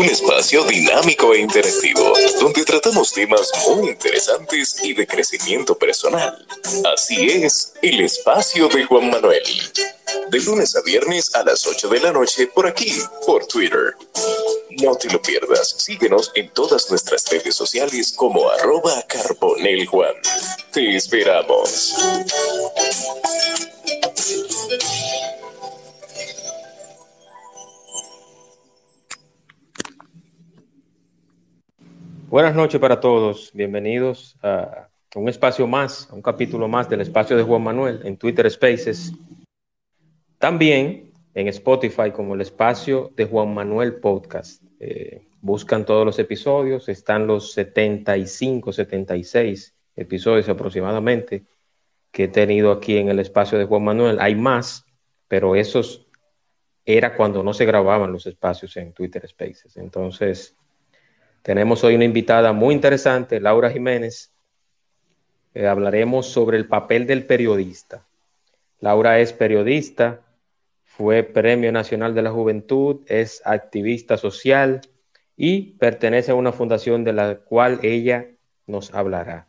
un espacio dinámico e interactivo, donde tratamos temas muy interesantes y de crecimiento personal. Así es, el espacio de Juan Manuel. De lunes a viernes a las 8 de la noche por aquí, por Twitter. No te lo pierdas, síguenos en todas nuestras redes sociales como arroba carboneljuan. Te esperamos. Buenas noches para todos. Bienvenidos a un espacio más, a un capítulo más del espacio de Juan Manuel en Twitter Spaces. También en Spotify como el espacio de Juan Manuel Podcast. Eh, buscan todos los episodios, están los 75, 76 episodios aproximadamente que he tenido aquí en el espacio de Juan Manuel. Hay más, pero esos era cuando no se grababan los espacios en Twitter Spaces. Entonces, tenemos hoy una invitada muy interesante, Laura Jiménez. Eh, hablaremos sobre el papel del periodista. Laura es periodista, fue Premio Nacional de la Juventud, es activista social y pertenece a una fundación de la cual ella nos hablará.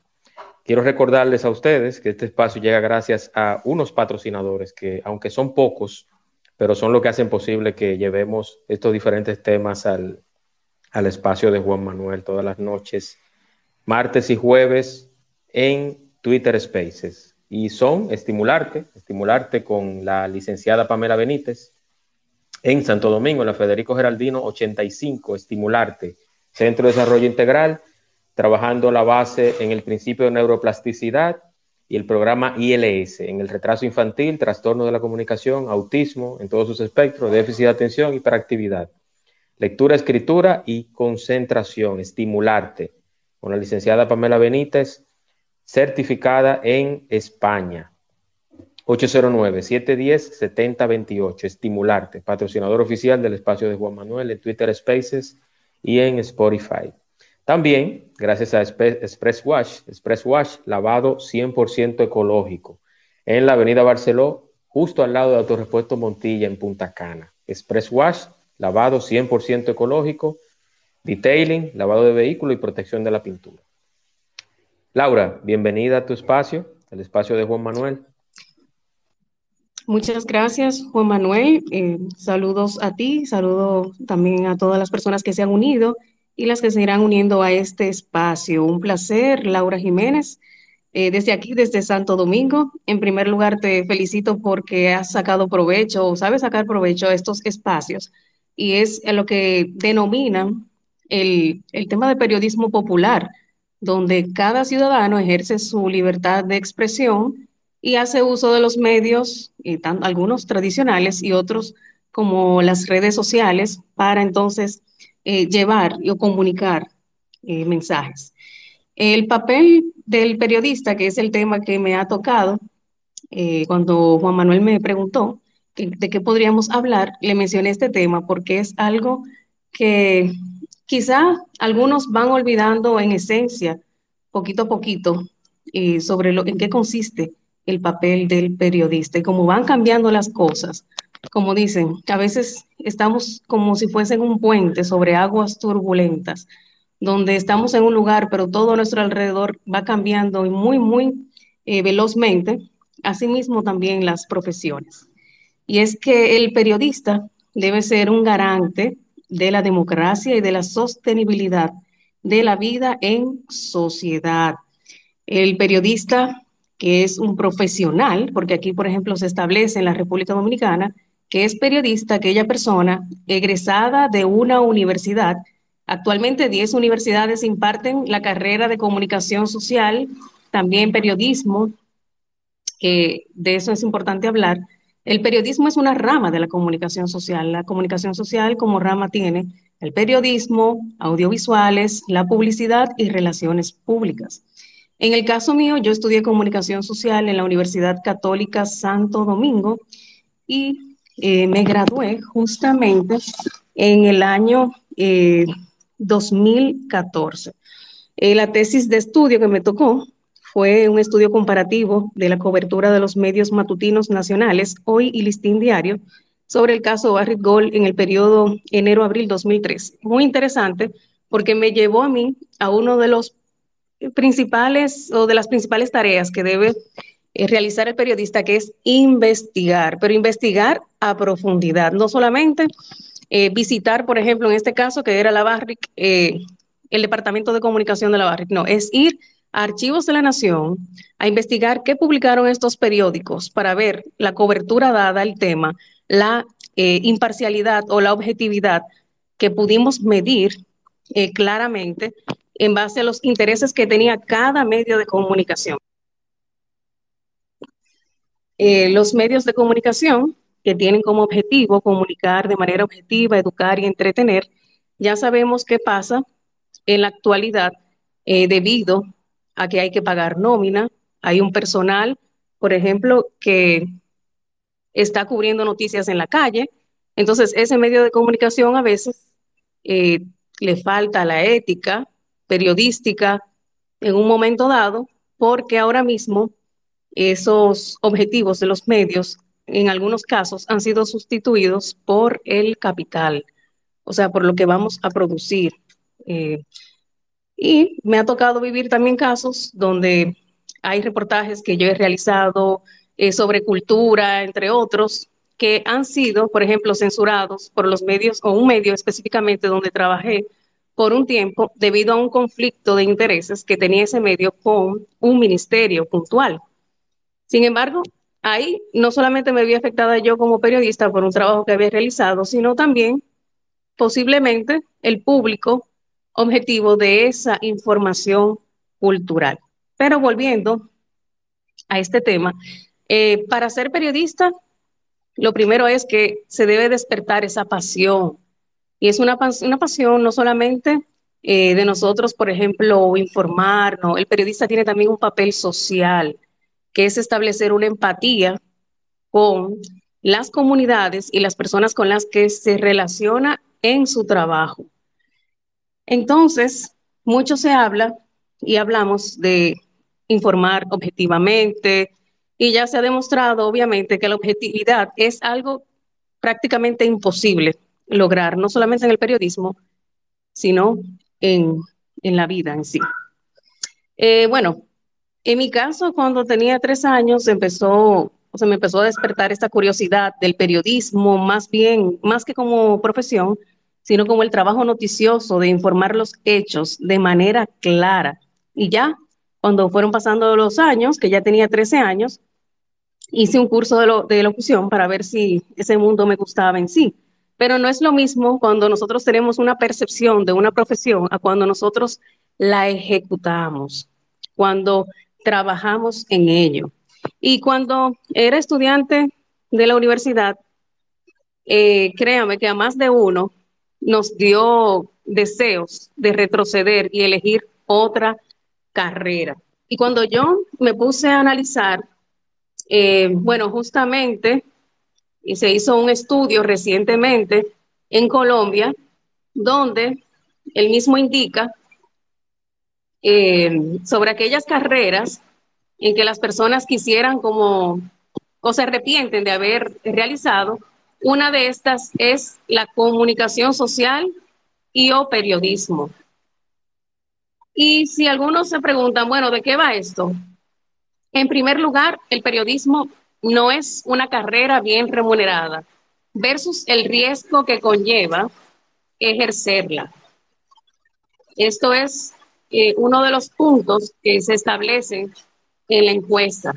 Quiero recordarles a ustedes que este espacio llega gracias a unos patrocinadores que, aunque son pocos, pero son los que hacen posible que llevemos estos diferentes temas al, al espacio de Juan Manuel todas las noches, martes y jueves en Twitter Spaces. Y son estimularte, estimularte con la licenciada Pamela Benítez en Santo Domingo, en la Federico Geraldino 85, estimularte, Centro de Desarrollo Integral, trabajando la base en el principio de neuroplasticidad y el programa ILS, en el retraso infantil, trastorno de la comunicación, autismo en todos sus espectros, déficit de atención, hiperactividad. Lectura, escritura y concentración, estimularte, con la licenciada Pamela Benítez, certificada en España. 809-710-7028, estimularte, patrocinador oficial del espacio de Juan Manuel en Twitter Spaces y en Spotify. También, gracias a Express Wash, Express Wash, lavado 100% ecológico, en la avenida Barceló, justo al lado de Autorepuesto Montilla, en Punta Cana. Express Wash, lavado 100% ecológico, detailing, lavado de vehículo y protección de la pintura. Laura, bienvenida a tu espacio, el espacio de Juan Manuel. Muchas gracias, Juan Manuel. Eh, saludos a ti, saludo también a todas las personas que se han unido y las que se irán uniendo a este espacio. Un placer, Laura Jiménez. Eh, desde aquí, desde Santo Domingo, en primer lugar te felicito porque has sacado provecho o sabes sacar provecho a estos espacios y es lo que denominan el, tema de periodismo popular, donde cada ciudadano ejerce su libertad de expresión y hace uso de los medios, y algunos tradicionales y otros como las redes sociales, para entonces eh, llevar o comunicar eh, mensajes. El papel del periodista, que es el tema que me ha tocado, eh, cuando Juan Manuel me preguntó, de qué podríamos hablar, le mencioné este tema porque es algo que quizá algunos van olvidando en esencia, poquito a poquito, eh, sobre lo, en qué consiste el papel del periodista y cómo van cambiando las cosas. Como dicen, a veces estamos como si fuesen un puente sobre aguas turbulentas, donde estamos en un lugar, pero todo nuestro alrededor va cambiando y muy, muy eh, velozmente. Asimismo también las profesiones y es que el periodista debe ser un garante de la democracia y de la sostenibilidad de la vida en sociedad. El periodista, que es un profesional, porque aquí, por ejemplo, se establece en la República Dominicana que es periodista aquella persona egresada de una universidad. Actualmente 10 universidades imparten la carrera de comunicación social, también periodismo, que de eso es importante hablar, el periodismo es una rama de la comunicación social. La comunicación social como rama tiene el periodismo, audiovisuales, la publicidad y relaciones públicas. En el caso mío, yo estudié comunicación social en la Universidad Católica Santo Domingo y eh, me gradué justamente en el año 2014. Eh, eh, la tesis de estudio que me tocó fue un estudio comparativo de la cobertura de los medios matutinos nacionales, hoy y listín diario, sobre el caso Barrett Gold en el periodo enero-abril 2003. Muy interesante porque me llevó a mí a uno de los principales o de las principales tareas que debe eh, realizar el periodista, que es investigar, pero investigar a profundidad, no solamente eh, visitar, por ejemplo, en este caso, que era la Barrick, eh, el Departamento de Comunicación de la Barrick, no, es ir Archivos de la Nación a investigar qué publicaron estos periódicos para ver la cobertura dada al tema, la imparcialidad o la objetividad que pudimos medir claramente en base a los intereses que tenía cada medio de comunicación. Eh, los medios de comunicación que tienen como objetivo comunicar de manera objetiva, educar y entretener, ya sabemos qué pasa en la actualidad eh, debido a que hay que pagar nómina, hay un personal, por ejemplo, que está cubriendo noticias en la calle, entonces ese medio de comunicación a veces eh, le falta la ética, periodística en un momento dado, porque ahora mismo esos objetivos de los medios, en algunos casos, han sido sustituidos por el capital, o sea, por lo que vamos a producir. Eh, y me ha tocado vivir también casos donde hay reportajes que yo he realizado eh, sobre cultura, entre otros, que han sido, por ejemplo, censurados por los medios o un medio específicamente donde trabajé por un tiempo debido a un conflicto de intereses que tenía ese medio con un ministerio puntual. Sin embargo, ahí no solamente me vi afectada yo como periodista por un trabajo que había realizado, sino también posiblemente el público objetivo de esa información cultural. Pero volviendo a este tema, eh, para ser periodista, lo primero es que se debe despertar esa pasión y es una, una pasión no solamente eh, de nosotros, por ejemplo, informar, ¿no? el periodista tiene también un papel social, que es establecer una empatía con las comunidades y las personas con las que se relaciona en su trabajo. Entonces, mucho se habla y hablamos de informar objetivamente y ya se ha demostrado, obviamente, que la objetividad es algo prácticamente imposible lograr, no solamente en el periodismo, sino en, la vida en sí. Eh, bueno, en mi caso, cuando tenía tres años, empezó, o me empezó a despertar esta curiosidad del periodismo, más bien, más que como profesión, sino como el trabajo noticioso de informar los hechos de manera clara. Y ya, cuando fueron pasando los años, que ya tenía 13 años, hice un curso de, de locución para ver si ese mundo me gustaba en sí. Pero no es lo mismo cuando nosotros tenemos una percepción de una profesión a cuando nosotros la ejecutamos, cuando trabajamos en ello. Y cuando era estudiante de la universidad, eh, créame que a más de uno nos dio deseos de retroceder y elegir otra carrera. Y cuando yo me puse a analizar, eh, bueno, justamente y se hizo un estudio recientemente en Colombia donde el mismo indica eh, sobre aquellas carreras en que las personas quisieran como o se arrepienten de haber realizado. Una de estas es la comunicación social y o periodismo. Y si algunos se preguntan, bueno, ¿de qué va esto? En primer lugar, el periodismo no es una carrera bien remunerada versus el riesgo que conlleva ejercerla. Esto es eh, uno de los puntos que se establecen en la encuesta.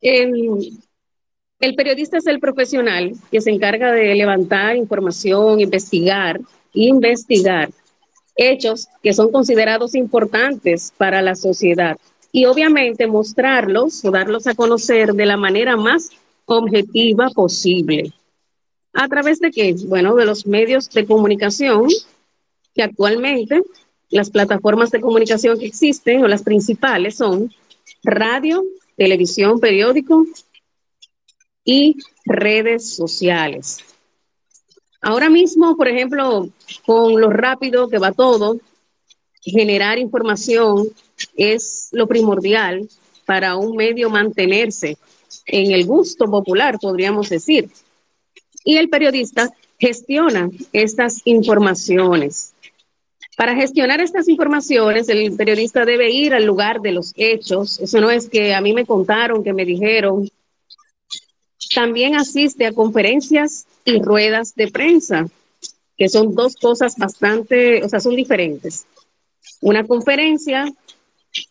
El, el periodista es el profesional que se encarga de levantar información, investigar, investigar hechos que son considerados importantes para la sociedad y obviamente mostrarlos o darlos a conocer de la manera más objetiva posible. ¿A través de qué? Bueno, de los medios de comunicación que actualmente las plataformas de comunicación que existen o las principales son radio, televisión, periódico y redes sociales. Ahora mismo, por ejemplo, con lo rápido que va todo, generar información es lo primordial para un medio mantenerse en el gusto popular, podríamos decir. Y el periodista gestiona estas informaciones. Para gestionar estas informaciones, el periodista debe ir al lugar de los hechos. Eso no es que a mí me contaron, que me dijeron. También asiste a conferencias y ruedas de prensa, que son dos cosas bastante, o sea, son diferentes. Una conferencia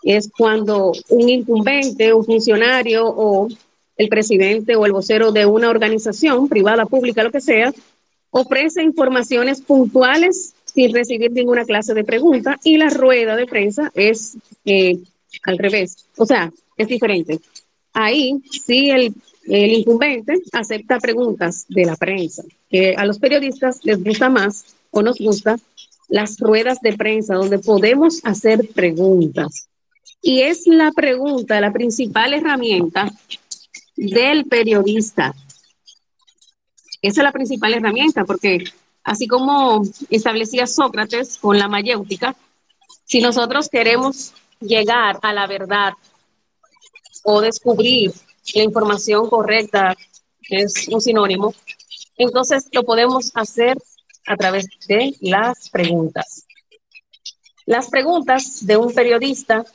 es cuando un incumbente, un funcionario o el presidente o el vocero de una organización privada, pública, lo que sea, ofrece informaciones puntuales sin recibir ninguna clase de pregunta y la rueda de prensa es eh, al revés, o sea, es diferente. Ahí sí el, el incumbente acepta preguntas de la prensa, a los periodistas les gusta más o nos gusta las ruedas de prensa donde podemos hacer preguntas. Y es la pregunta, la principal herramienta del periodista. Esa es la principal herramienta, porque así como establecía Sócrates con la mayéutica, si nosotros queremos llegar a la verdad o descubrir la información correcta, es un sinónimo, entonces lo podemos hacer a través de las preguntas. Las preguntas de un periodista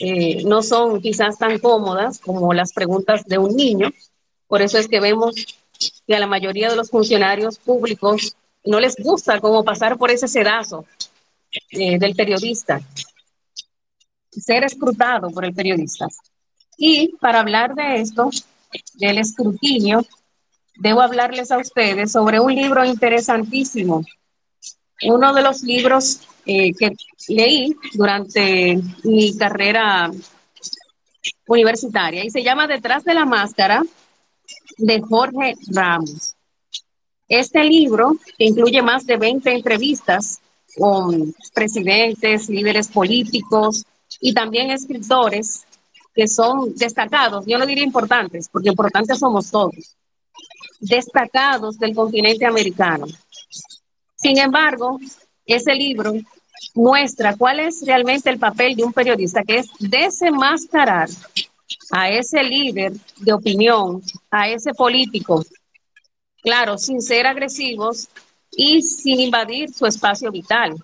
eh, no son quizás tan cómodas como las preguntas de un niño. Por eso es que vemos que a la mayoría de los funcionarios públicos no les gusta como pasar por ese sedazo eh, del periodista, ser escrutado por el periodista. Y para hablar de esto, del escrutinio, debo hablarles a ustedes sobre un libro interesantísimo, uno de los libros eh, que leí durante mi carrera universitaria y se llama Detrás de la Máscara de Jorge Ramos. Este libro, que incluye más de 20 entrevistas con presidentes, líderes políticos y también escritores que son destacados, yo no diría importantes, porque importantes somos todos, destacados del continente americano. Sin embargo, ese libro muestra cuál es realmente el papel de un periodista, que es desenmascarar a ese líder de opinión, a ese político, claro, sin ser agresivos y sin invadir su espacio vital.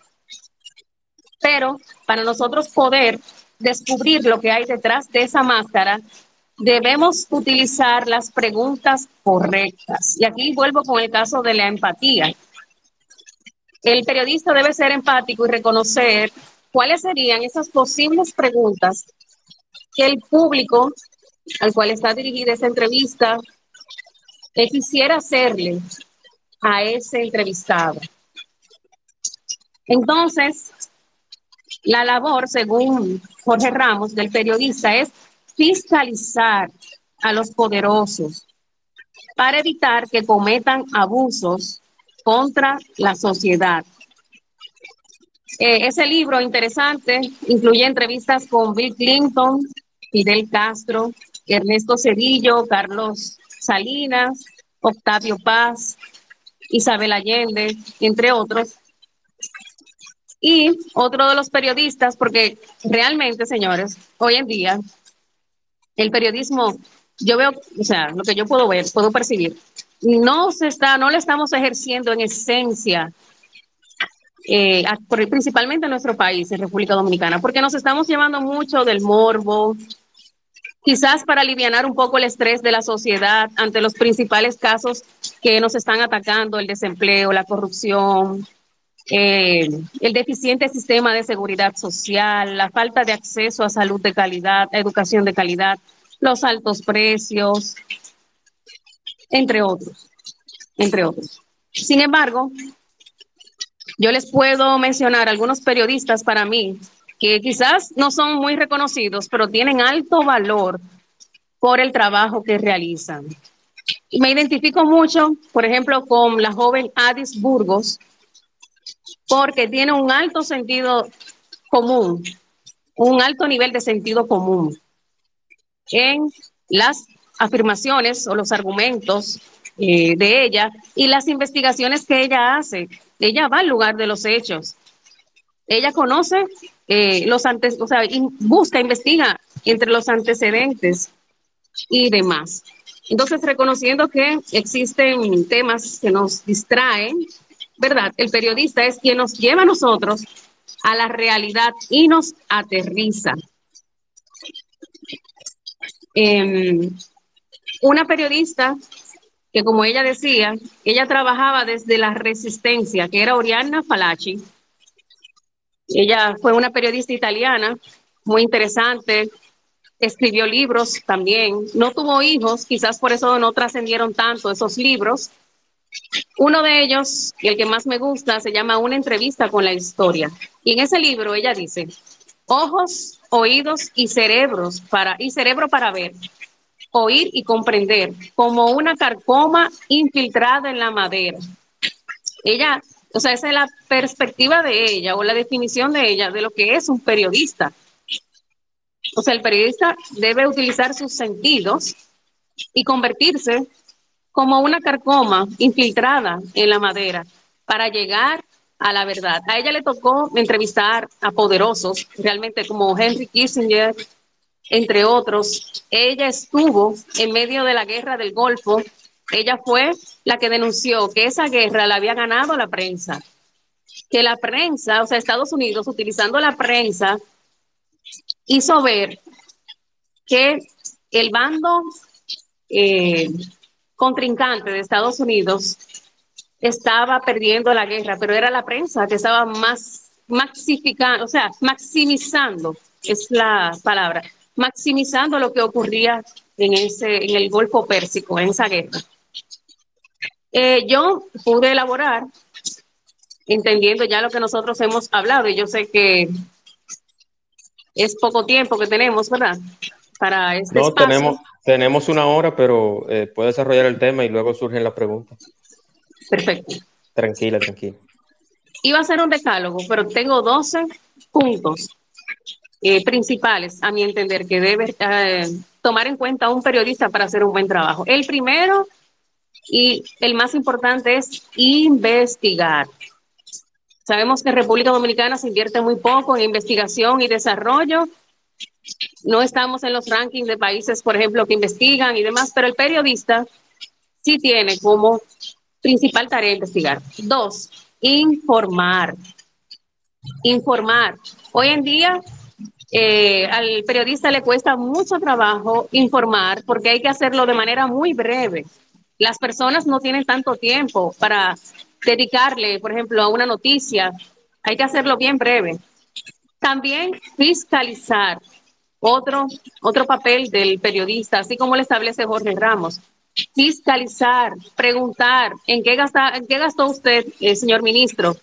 Pero para nosotros poder descubrir lo que hay detrás de esa máscara, debemos utilizar las preguntas correctas. Y aquí vuelvo con el caso de la empatía. El periodista debe ser empático y reconocer cuáles serían esas posibles preguntas que el público al cual está dirigida esa entrevista quisiera hacerle a ese entrevistado. Entonces, la labor, según Jorge Ramos, del periodista es fiscalizar a los poderosos para evitar que cometan abusos contra la sociedad. Eh, ese libro interesante incluye entrevistas con Bill Clinton, Fidel Castro, Ernesto Cedillo, Carlos Salinas, Octavio Paz, Isabel Allende, entre otros. Y otro de los periodistas, porque realmente, señores, hoy en día el periodismo, yo veo, o sea, lo que yo puedo ver, puedo percibir, no se está, no lo estamos ejerciendo en esencia, eh, principalmente en nuestro país, en República Dominicana, porque nos estamos llevando mucho del morbo, quizás para aliviar un poco el estrés de la sociedad ante los principales casos que nos están atacando, el desempleo, la corrupción, eh, el deficiente sistema de seguridad social, la falta de acceso a salud de calidad, a educación de calidad, los altos precios, entre otros, entre otros. Sin embargo, yo les puedo mencionar algunos periodistas para mí que quizás no son muy reconocidos, pero tienen alto valor por el trabajo que realizan. Me identifico mucho, por ejemplo, con la joven Adis Burgos, porque tiene un alto sentido común, un alto nivel de sentido común en las afirmaciones o los argumentos eh, de ella y las investigaciones que ella hace. Ella va al lugar de los hechos. Ella conoce eh, los antes, o sea, busca, investiga entre los antecedentes y demás. Entonces, reconociendo que existen temas que nos distraen, ¿verdad? El periodista es quien nos lleva a nosotros a la realidad y nos aterriza. Em, una periodista que, como ella decía, ella trabajaba desde la resistencia, que era Oriana Falaci. Ella fue una periodista italiana muy interesante, escribió libros también, no tuvo hijos, quizás por eso no trascendieron tanto esos libros. Uno de ellos, y el que más me gusta, se llama Una entrevista con la historia. Y en ese libro ella dice, ojos, oídos y cerebros para y cerebro para ver, oír y comprender, como una carcoma infiltrada en la madera. Ella, o sea, esa es la perspectiva de ella o la definición de ella de lo que es un periodista. O sea, el periodista debe utilizar sus sentidos y convertirse como una carcoma infiltrada en la madera para llegar a la verdad. A ella le tocó entrevistar a poderosos, realmente como Henry Kissinger, entre otros. Ella estuvo en medio de la guerra del Golfo. Ella fue la que denunció que esa guerra la había ganado la prensa. Que la prensa, o sea, Estados Unidos, utilizando la prensa, hizo ver que el bando eh, contrincante de Estados Unidos estaba perdiendo la guerra, pero era la prensa que estaba más maxificando, o sea, maximizando, es la palabra, maximizando lo que ocurría en, ese, en el Golfo Pérsico, en esa guerra. Eh, yo pude elaborar, entendiendo ya lo que nosotros hemos hablado, y yo sé que es poco tiempo que tenemos, ¿verdad? Para este no, tenemos, tenemos una hora, pero eh, puede desarrollar el tema y luego surgen las preguntas. Perfecto. Tranquila, tranquila. Iba a ser un decálogo, pero tengo 12 puntos eh, principales, a mi entender, que debe eh, tomar en cuenta un periodista para hacer un buen trabajo. El primero y el más importante es investigar. Sabemos que en República Dominicana se invierte muy poco en investigación y desarrollo. No estamos en los rankings de países, por ejemplo, que investigan y demás, pero el periodista sí tiene como principal tarea investigar. Dos, informar. Informar. Hoy en día eh, al periodista le cuesta mucho trabajo informar porque hay que hacerlo de manera muy breve. Las personas no tienen tanto tiempo para dedicarle, por ejemplo, a una noticia, hay que hacerlo bien breve. También fiscalizar, otro, otro papel del periodista, así como lo establece Jorge Ramos. Fiscalizar, preguntar, ¿en qué, gasta, en qué gastó usted, eh, señor ministro,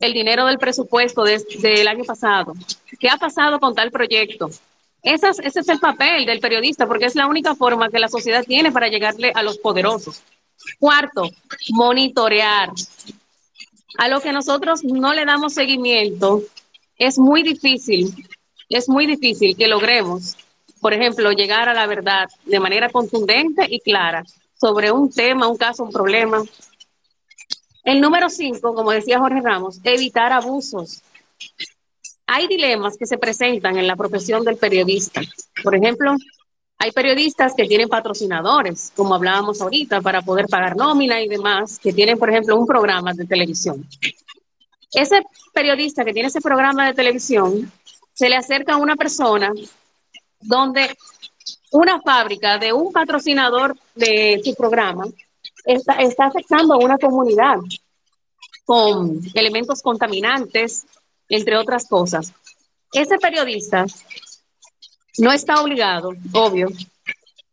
el dinero del presupuesto del año pasado? ¿Qué ha pasado con tal proyecto? ese es el papel del periodista, porque es la única forma que la sociedad tiene para llegarle a los poderosos. Cuarto, monitorear. A lo que nosotros no le damos seguimiento, es muy difícil, es muy difícil que logremos, por ejemplo, llegar a la verdad de manera contundente y clara sobre un tema, un caso, un problema. El número cinco, como decía Jorge Ramos, evitar abusos. Hay dilemas que se presentan en la profesión del periodista. Por ejemplo, hay periodistas que tienen patrocinadores, como hablábamos ahorita, para poder pagar nómina y demás, que tienen, por ejemplo, un programa de televisión. Ese periodista que tiene ese programa de televisión se le acerca a una persona donde una fábrica de un patrocinador de su programa está, está afectando a una comunidad con elementos contaminantes, entre otras cosas. Ese periodista no está obligado, obvio,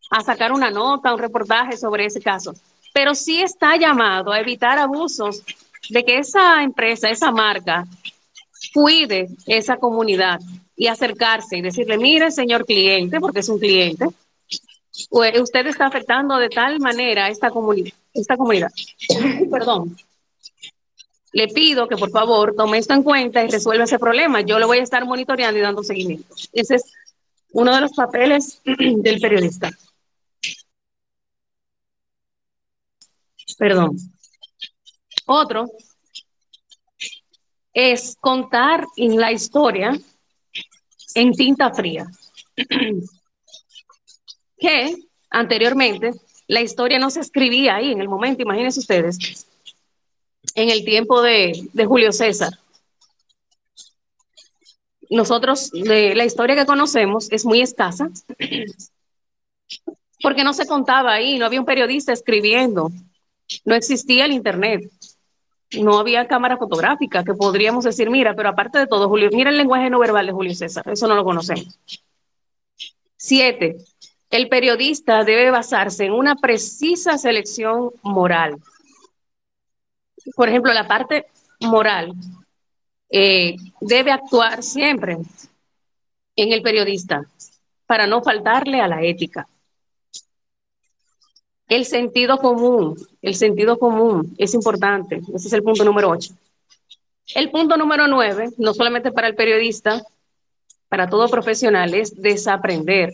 a sacar una nota, un reportaje sobre ese caso, pero sí está llamado a evitar abusos de que esa empresa, esa marca, cuide esa comunidad y acercarse y decirle, mire, señor cliente, porque es un cliente, usted está afectando de tal manera a esta, comunidad esta comunidad. Perdón. Le pido que por favor tome esto en cuenta y resuelva ese problema. Yo lo voy a estar monitoreando y dando seguimiento. Ese es uno de los papeles del periodista. Perdón. Otro es contar la historia en tinta fría. que anteriormente la historia no se escribía ahí en el momento, imagínense ustedes, en el tiempo de, de Julio César. Nosotros, de la historia que conocemos es muy escasa, porque no se contaba ahí, no había un periodista escribiendo, no existía el Internet, no había cámara fotográfica que podríamos decir, mira, pero aparte de todo, Julio, mira el lenguaje no verbal de Julio César, eso no lo conocemos. Siete, el periodista debe basarse en una precisa selección moral. Por ejemplo, la parte moral eh, debe actuar siempre en el periodista para no faltarle a la ética. El sentido común, el sentido común es importante. Ese es el punto número ocho. El punto número nueve, no solamente para el periodista, para todo profesional, es desaprender.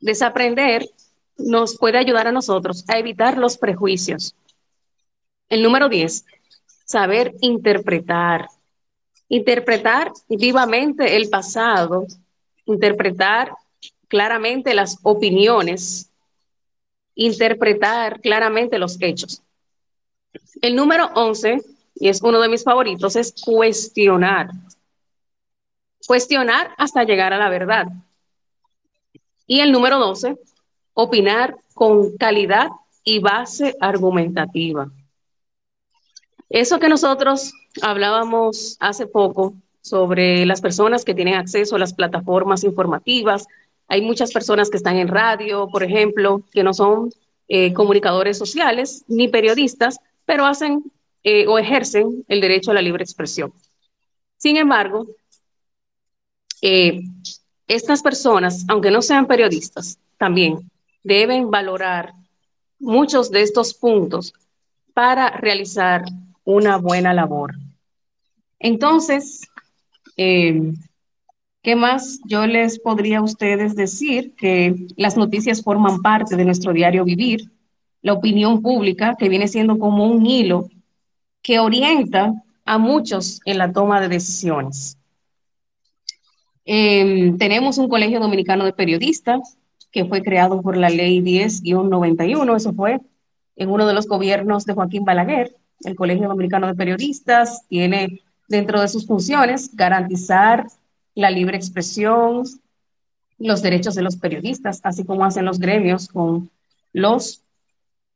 Desaprender nos puede ayudar a nosotros a evitar los prejuicios. El número diez, saber interpretar. Interpretar vivamente el pasado, interpretar claramente las opiniones interpretar claramente los hechos. El número 11, y es uno de mis favoritos, es cuestionar. Cuestionar hasta llegar a la verdad. Y el número 12, opinar con calidad y base argumentativa. Eso que nosotros hablábamos hace poco sobre las personas que tienen acceso a las plataformas informativas, hay muchas personas que están en radio, por ejemplo, que no son eh, comunicadores sociales ni periodistas, pero hacen eh, o ejercen el derecho a la libre expresión. Sin embargo, eh, estas personas, aunque no sean periodistas, también deben valorar muchos de estos puntos para realizar una buena labor. Entonces, ¿Qué más yo les podría a ustedes decir? Que las noticias forman parte de nuestro diario vivir, la opinión pública, que viene siendo como un hilo que orienta a muchos en la toma de decisiones. Em, tenemos un colegio dominicano de periodistas que fue creado por la ley 10-91, eso fue en uno de los gobiernos de Joaquín Balaguer. El Colegio Dominicano de Periodistas tiene dentro de sus funciones garantizar la libre expresión, los derechos de los periodistas, así como hacen los gremios con los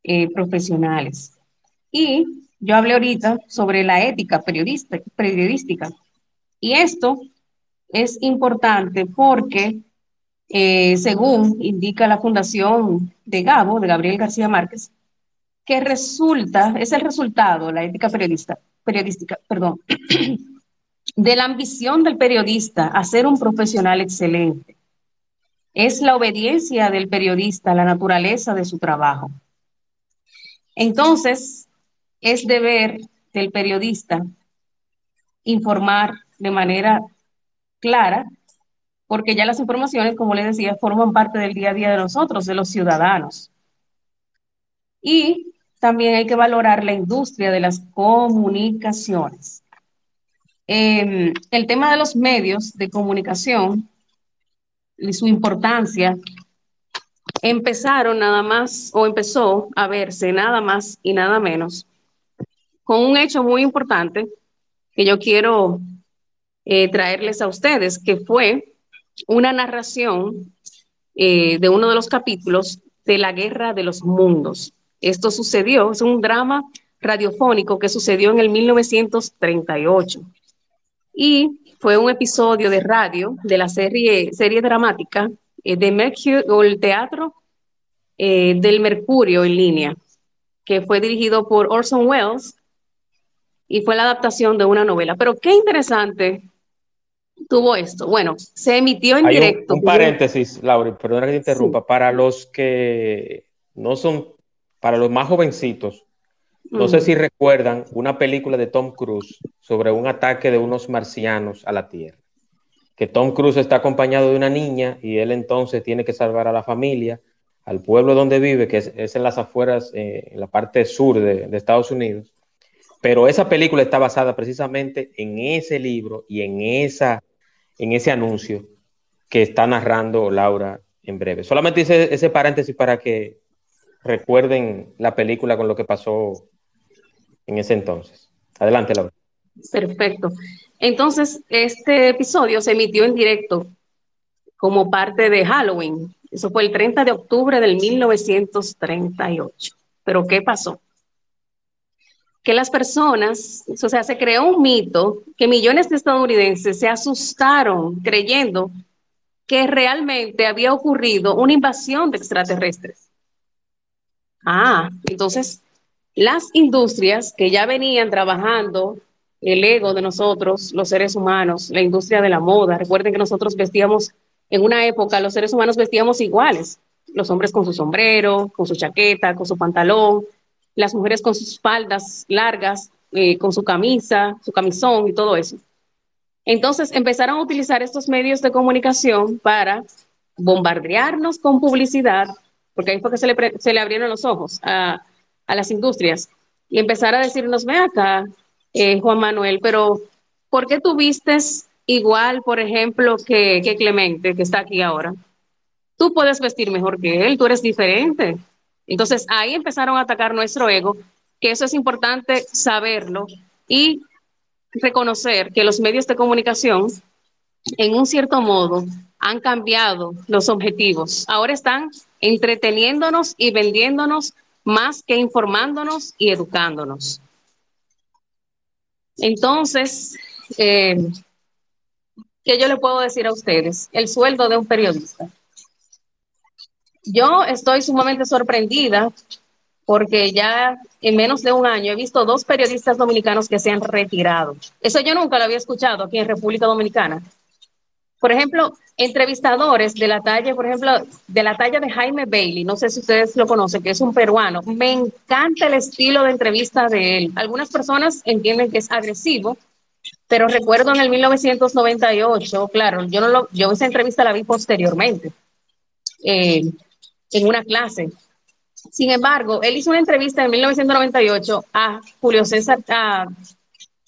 eh, profesionales. Y yo hablé ahorita sobre la ética periodística. Y esto es importante porque, eh, según indica la Fundación de Gabo, de Gabriel García Márquez, que resulta, es el resultado, la ética periodista, periodística, perdón, de la ambición del periodista a ser un profesional excelente. Es la obediencia del periodista a la naturaleza de su trabajo. Entonces, es deber del periodista informar de manera clara, porque ya las informaciones, como les decía, forman parte del día a día de nosotros, de los ciudadanos. Y también hay que valorar la industria de las comunicaciones. Em, el tema de los medios de comunicación y su importancia empezaron nada más o empezó a verse nada más y nada menos con un hecho muy importante que yo quiero eh, traerles a ustedes, que fue una narración eh, de uno de los capítulos de la Guerra de los Mundos. Esto sucedió, es un drama radiofónico que sucedió en el 1938 y fue un episodio de radio de la serie, serie dramática eh, de Mercury, o el teatro eh, del Mercurio en línea, que fue dirigido por Orson Welles y fue la adaptación de una novela. Pero qué interesante tuvo esto. Bueno, se emitió en directo. Un, paréntesis, Laura, perdona que te interrumpa. Para los que no son, para los más jovencitos, no sé si recuerdan una película de Tom Cruise sobre un ataque de unos marcianos a la Tierra. Que Tom Cruise está acompañado de una niña y él entonces tiene que salvar a la familia, al pueblo donde vive, que es, en las afueras, eh, en la parte sur de, de, Estados Unidos. Pero esa película está basada precisamente en ese libro y en, esa, en ese anuncio que está narrando Laura en breve. Solamente hice ese paréntesis para que recuerden la película con lo que pasó en ese entonces. Adelante, Laura. Perfecto. Entonces, este episodio se emitió en directo como parte de Halloween. Eso fue el 30 de octubre del 1938. Pero ¿qué pasó? Que las personas, o sea, se creó un mito que millones de estadounidenses se asustaron creyendo que realmente había ocurrido una invasión de extraterrestres. Ah, entonces las industrias que ya venían trabajando el ego de nosotros, los seres humanos, la industria de la moda. Recuerden que nosotros vestíamos, en una época los seres humanos vestíamos iguales, los hombres con su sombrero, con su chaqueta, con su pantalón, las mujeres con sus faldas largas, eh, con su camisa, su camisón y todo eso. Entonces empezaron a utilizar estos medios de comunicación para bombardearnos con publicidad, porque ahí fue que se le, se le abrieron los ojos a, a las industrias y empezar a decirnos, ve acá, eh, Juan Manuel, pero ¿por qué tú igual, por ejemplo, que, que Clemente, que está aquí ahora? Tú puedes vestir mejor que él, tú eres diferente. Entonces ahí empezaron a atacar nuestro ego, que eso es importante saberlo y reconocer que los medios de comunicación, en un cierto modo, han cambiado los objetivos. Ahora están entreteniéndonos y vendiéndonos más que informándonos y educándonos. Entonces, eh, ¿qué yo le puedo decir a ustedes? El sueldo de un periodista. Yo estoy sumamente sorprendida porque ya en menos de un año he visto dos periodistas dominicanos que se han retirado. Eso yo nunca lo había escuchado aquí en República Dominicana. Por ejemplo, entrevistadores de la talla, por ejemplo, de la talla de Jaime Bailey, no sé si ustedes lo conocen, que es un peruano. Me encanta el estilo de entrevista de él. Algunas personas entienden que es agresivo, pero recuerdo en el 1998, claro, yo no lo, yo esa entrevista la vi posteriormente eh, en una clase. Sin embargo, él hizo una entrevista en 1998 a Julio César, a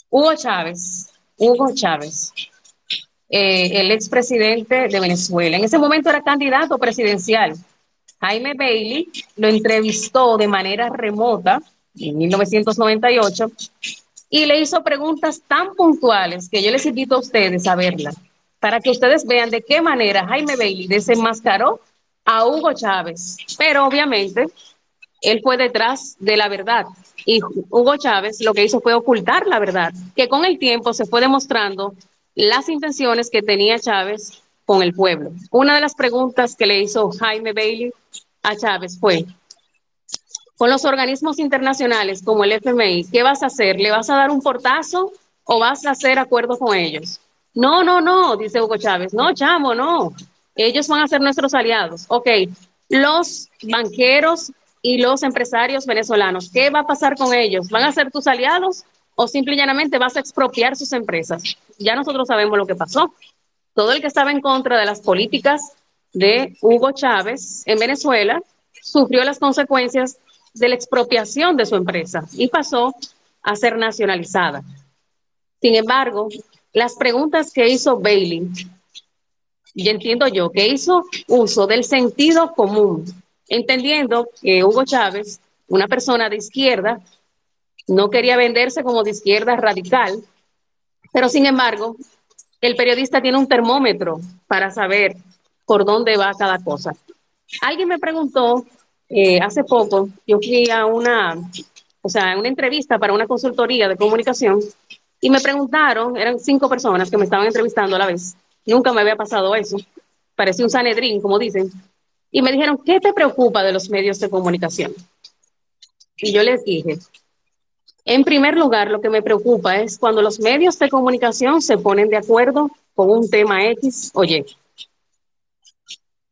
Hugo Chávez, Hugo Chávez, eh, el expresidente de Venezuela. En ese momento era candidato presidencial. Jaime Bailey lo entrevistó de manera remota en 1998 y le hizo preguntas tan puntuales que yo les invito a ustedes a verlas para que ustedes vean de qué manera Jaime Bailey desenmascaró a Hugo Chávez. Pero obviamente él fue detrás de la verdad y Hugo Chávez lo que hizo fue ocultar la verdad, que con el tiempo se fue demostrando las intenciones que tenía Chávez con el pueblo. Una de las preguntas que le hizo Jaime Bailey a Chávez fue, con los organismos internacionales como el FMI, ¿qué vas a hacer? ¿Le vas a dar un portazo o vas a hacer acuerdo con ellos? No, no, no, dice Hugo Chávez. No, chamo, no. Ellos van a ser nuestros aliados. Ok, los banqueros y los empresarios venezolanos, ¿qué va a pasar con ellos? ¿Van a ser tus aliados o simple y llanamente vas a expropiar sus empresas. Ya nosotros sabemos lo que pasó. Todo el que estaba en contra de las políticas de Hugo Chávez en Venezuela sufrió las consecuencias de la expropiación de su empresa y pasó a ser nacionalizada. Sin embargo, las preguntas que hizo Bailey, y entiendo yo que hizo uso del sentido común, entendiendo que Hugo Chávez, una persona de izquierda, no quería venderse como de izquierda radical, pero sin embargo, el periodista tiene un termómetro para saber por dónde va cada cosa. Alguien me preguntó eh, hace poco, yo fui a una, o sea, una entrevista para una consultoría de comunicación y me preguntaron, eran cinco personas que me estaban entrevistando a la vez, nunca me había pasado eso, parecía un sanedrín, como dicen, y me dijeron, ¿qué te preocupa de los medios de comunicación? Y yo les dije, en primer lugar, lo que me preocupa es cuando los medios de comunicación se ponen de acuerdo con un tema X o Y.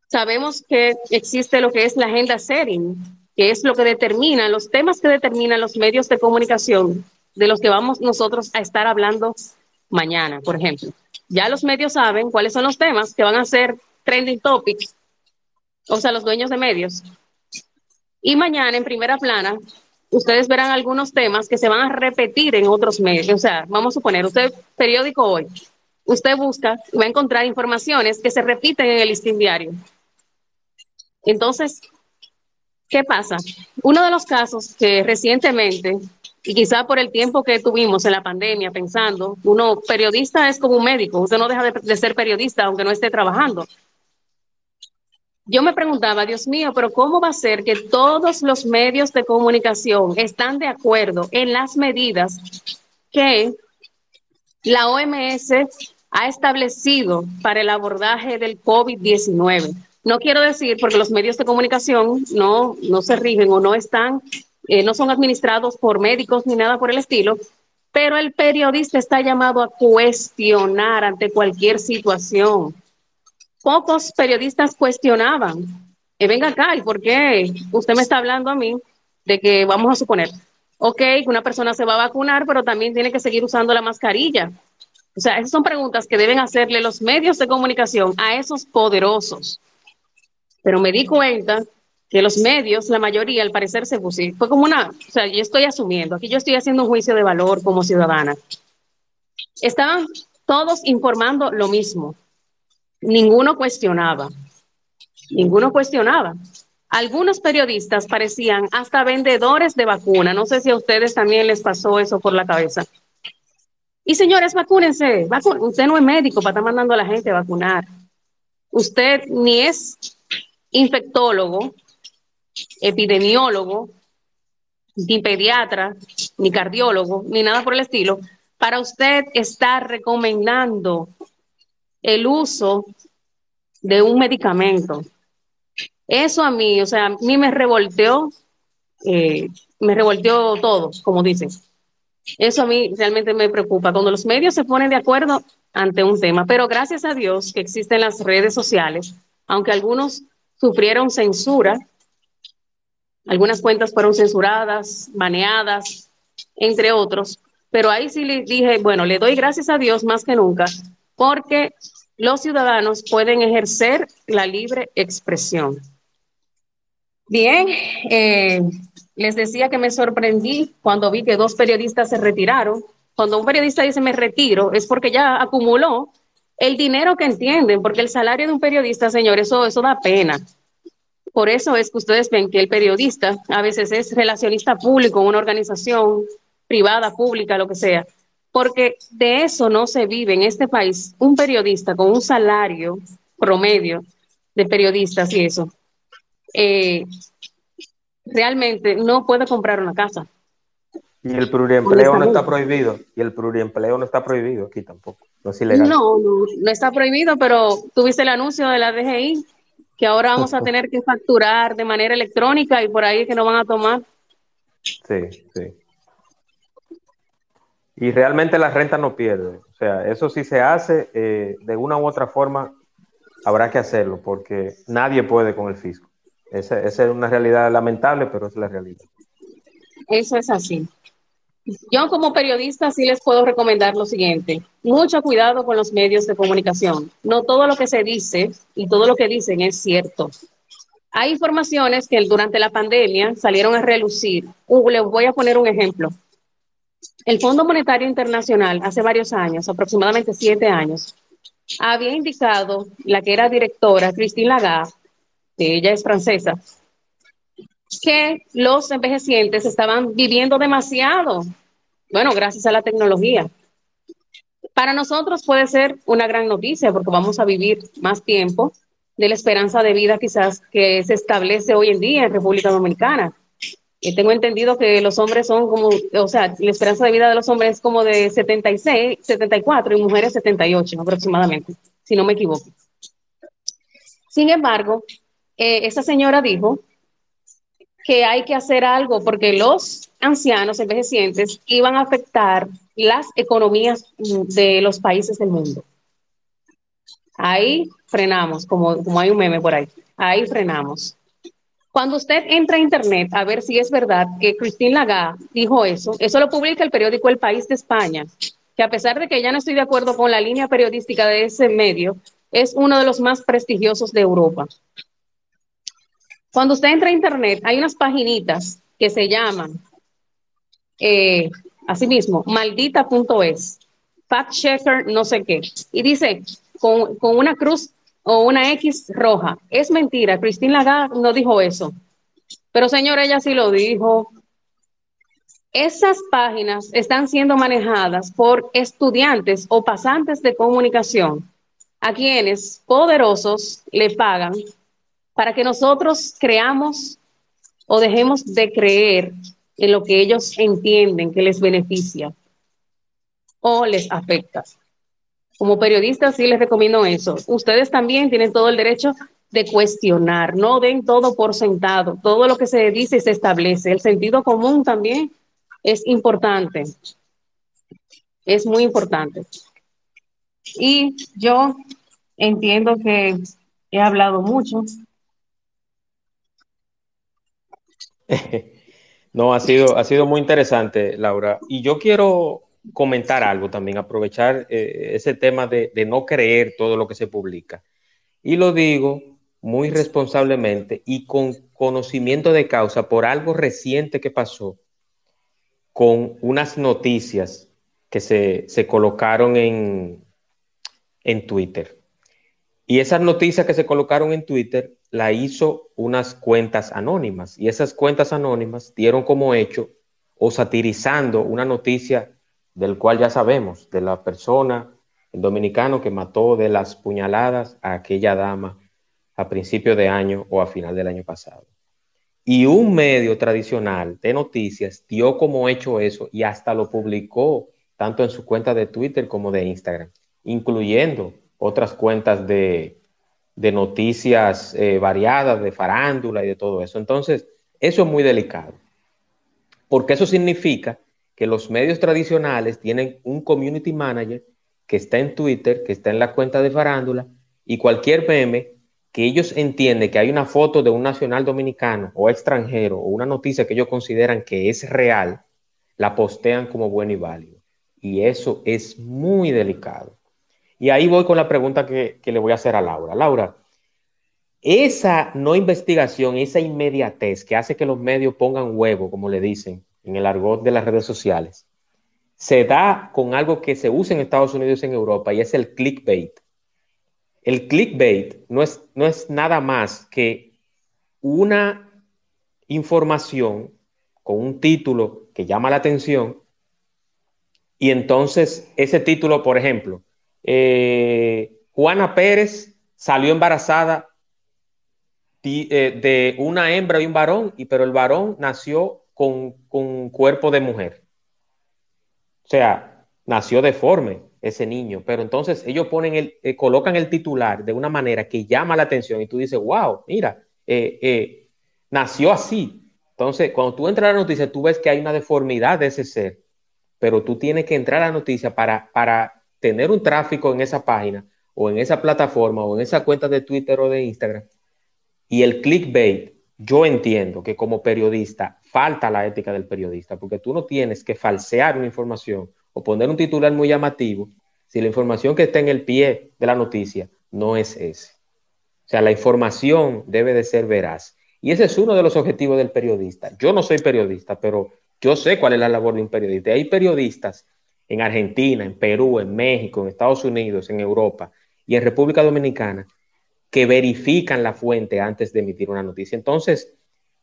Sabemos que existe lo que es la agenda setting, que es lo que determina, los temas que determinan los medios de comunicación de los que vamos nosotros a estar hablando mañana, por ejemplo. Ya los medios saben cuáles son los temas que van a ser trending topics, o sea, los dueños de medios. Y mañana en primera plana ustedes verán algunos temas que se van a repetir en otros medios. O sea, vamos a suponer, usted, periódico hoy, usted busca y va a encontrar informaciones que se repiten en el listín diario. Entonces, ¿qué pasa? Uno de los casos que recientemente, y quizá por el tiempo que tuvimos en la pandemia pensando, uno periodista es como un médico, usted no deja de, de ser periodista aunque no esté trabajando. Yo me preguntaba, Dios mío, pero ¿cómo va a ser que todos los medios de comunicación están de acuerdo en las medidas que la OMS ha establecido para el abordaje del COVID-19? No quiero decir porque los medios de comunicación no, no se rigen o no están, eh, no son administrados por médicos ni nada por el estilo, pero el periodista está llamado a cuestionar ante cualquier situación pocos periodistas cuestionaban, eh, venga acá, ¿y por qué usted me está hablando a mí de que vamos a suponer, ok, que una persona se va a vacunar, pero también tiene que seguir usando la mascarilla? O sea, esas son preguntas que deben hacerle los medios de comunicación a esos poderosos. Pero me di cuenta que los medios, la mayoría, al parecer se pusieron, fue como una, o sea, yo estoy asumiendo, aquí yo estoy haciendo un juicio de valor como ciudadana. Estaban todos informando lo mismo, ninguno cuestionaba, ninguno cuestionaba. Algunos periodistas parecían hasta vendedores de vacuna. No sé si a ustedes también les pasó eso por la cabeza. Y señores, vacúnense. usted no es médico para estar mandando a la gente a vacunar. Usted ni es infectólogo, epidemiólogo, ni pediatra, ni cardiólogo, ni nada por el estilo, para usted estar recomendando el uso de un medicamento. Eso a mí, o sea, a mí me revolteó, eh, me revolteó todo, como dicen. Eso a mí realmente me preocupa, cuando los medios se ponen de acuerdo ante un tema. Pero gracias a Dios que existen las redes sociales, aunque algunos sufrieron censura, algunas cuentas fueron censuradas, baneadas, entre otros, pero ahí sí le dije, bueno, le doy gracias a Dios más que nunca, porque los ciudadanos pueden ejercer la libre expresión. Bien, eh, les decía que me sorprendí cuando vi que dos periodistas se retiraron. Cuando un periodista dice me retiro, es porque ya acumuló el dinero que entienden, porque el salario de un periodista, señores, eso, eso da pena. Por eso es que ustedes ven que el periodista a veces es relacionista público, una organización privada, pública, lo que sea porque de eso no se vive en este país. Un periodista con un salario promedio de periodistas y eso, eh, realmente no puede comprar una casa. Y el pluriempleo no está prohibido. Y el pluriempleo no está prohibido aquí tampoco. No es ilegal. No, no, no está prohibido, pero tuviste el anuncio de la DGI que ahora vamos a tener que facturar de manera electrónica y por ahí que no van a tomar. Sí, sí. Y realmente la renta no pierde. O sea, eso sí se hace, eh, de una u otra forma habrá que hacerlo, porque nadie puede con el fisco. Esa, es una realidad lamentable, pero es la realidad. Eso es así. Yo como periodista sí les puedo recomendar lo siguiente. Mucho cuidado con los medios de comunicación. No todo lo que se dice y todo lo que dicen es cierto. Hay informaciones que durante la pandemia salieron a relucir. Uh, les voy a poner un ejemplo. El Fondo Monetario Internacional hace varios años, aproximadamente siete años, había indicado la que era directora, Christine Lagarde, que ella es francesa, que los envejecientes estaban viviendo demasiado, bueno, gracias a la tecnología. Para nosotros puede ser una gran noticia porque vamos a vivir más tiempo de la esperanza de vida quizás que se establece hoy en día en República Dominicana tengo entendido que los hombres son como, o sea, la esperanza de vida de los hombres es como de 76, 74 y mujeres 78 aproximadamente, si no me equivoco. Sin embargo, eh, esa señora dijo que hay que hacer algo porque los ancianos envejecientes iban a afectar las economías de los países del mundo. Ahí frenamos, como, como hay un meme por ahí. Ahí frenamos. Cuando usted entra a internet a ver si es verdad que Christine Lagarde dijo eso, eso lo publica el periódico El País de España, que a pesar de que ya no estoy de acuerdo con la línea periodística de ese medio, es uno de los más prestigiosos de Europa. Cuando usted entra a internet, hay unas paginitas que se llaman, eh, asimismo, maldita.es, fact checker, no sé qué, y dice con, con una cruz o una X roja. Es mentira, Christine Lagarde no dijo eso. Pero señora, ella sí lo dijo. Esas páginas están siendo manejadas por estudiantes o pasantes de comunicación a quienes poderosos le pagan para que nosotros creamos o dejemos de creer en lo que ellos entienden que les beneficia o les afecta. Como periodista sí les recomiendo eso. Ustedes también tienen todo el derecho de cuestionar, no den todo por sentado, todo lo que se dice se establece. El sentido común también es importante, es muy importante. Y yo entiendo que he hablado mucho. No, ha sido, ha sido muy interesante, Laura. Y yo quiero comentar algo también, aprovechar eh, ese tema de, de, no creer todo lo que se publica. Y lo digo muy responsablemente y con conocimiento de causa por algo reciente que pasó con unas noticias que se, se colocaron en, en Twitter. Y esas noticias que se colocaron en Twitter la hizo unas cuentas anónimas y esas cuentas anónimas dieron como hecho o satirizando una noticia del cual ya sabemos, de la persona, el dominicano que mató de las puñaladas a aquella dama a principio de año o a final del año pasado. Y un medio tradicional de noticias dio como hecho eso y hasta lo publicó tanto en su cuenta de Twitter como de Instagram, incluyendo otras cuentas de, de noticias eh, variadas, de farándula y de todo eso. Entonces, eso es muy delicado, porque eso significa que los medios tradicionales tienen un community manager que está en Twitter, que está en la cuenta de farándula, y cualquier meme que ellos entienden que hay una foto de un nacional dominicano o extranjero o una noticia que ellos consideran que es real, la postean como bueno y válido. Y eso es muy delicado. Y ahí voy con la pregunta que, que le voy a hacer a Laura. Laura, esa no investigación, esa inmediatez que hace que los medios pongan huevo, como le dicen, en el argot de las redes sociales, se da con algo que se usa en Estados Unidos y en Europa y es el clickbait. El clickbait no es, no es nada más que una información con un título que llama la atención y entonces ese título, por ejemplo, eh, Juana Pérez salió embarazada eh, de una hembra y un varón, y, pero el varón nació con, con cuerpo de mujer. O sea, nació deforme ese niño, pero entonces ellos ponen el, eh, colocan el titular de una manera que llama la atención y tú dices, wow, mira, eh, eh, nació así. Entonces, cuando tú entras a la noticia, tú ves que hay una deformidad de ese ser, pero tú tienes que entrar a la noticia para, para tener un tráfico en esa página o en esa plataforma o en esa cuenta de Twitter o de Instagram. Y el clickbait yo entiendo que como periodista falta la ética del periodista, porque tú no tienes que falsear una información o poner un titular muy llamativo si la información que está en el pie de la noticia no es ese. O sea, la información debe de ser veraz. Y ese es uno de los objetivos del periodista. Yo no soy periodista, pero yo sé cuál es la labor de un periodista. Hay periodistas en Argentina, en Perú, en México, en Estados Unidos, en Europa y en República Dominicana que verifican la fuente antes de emitir una noticia. Entonces,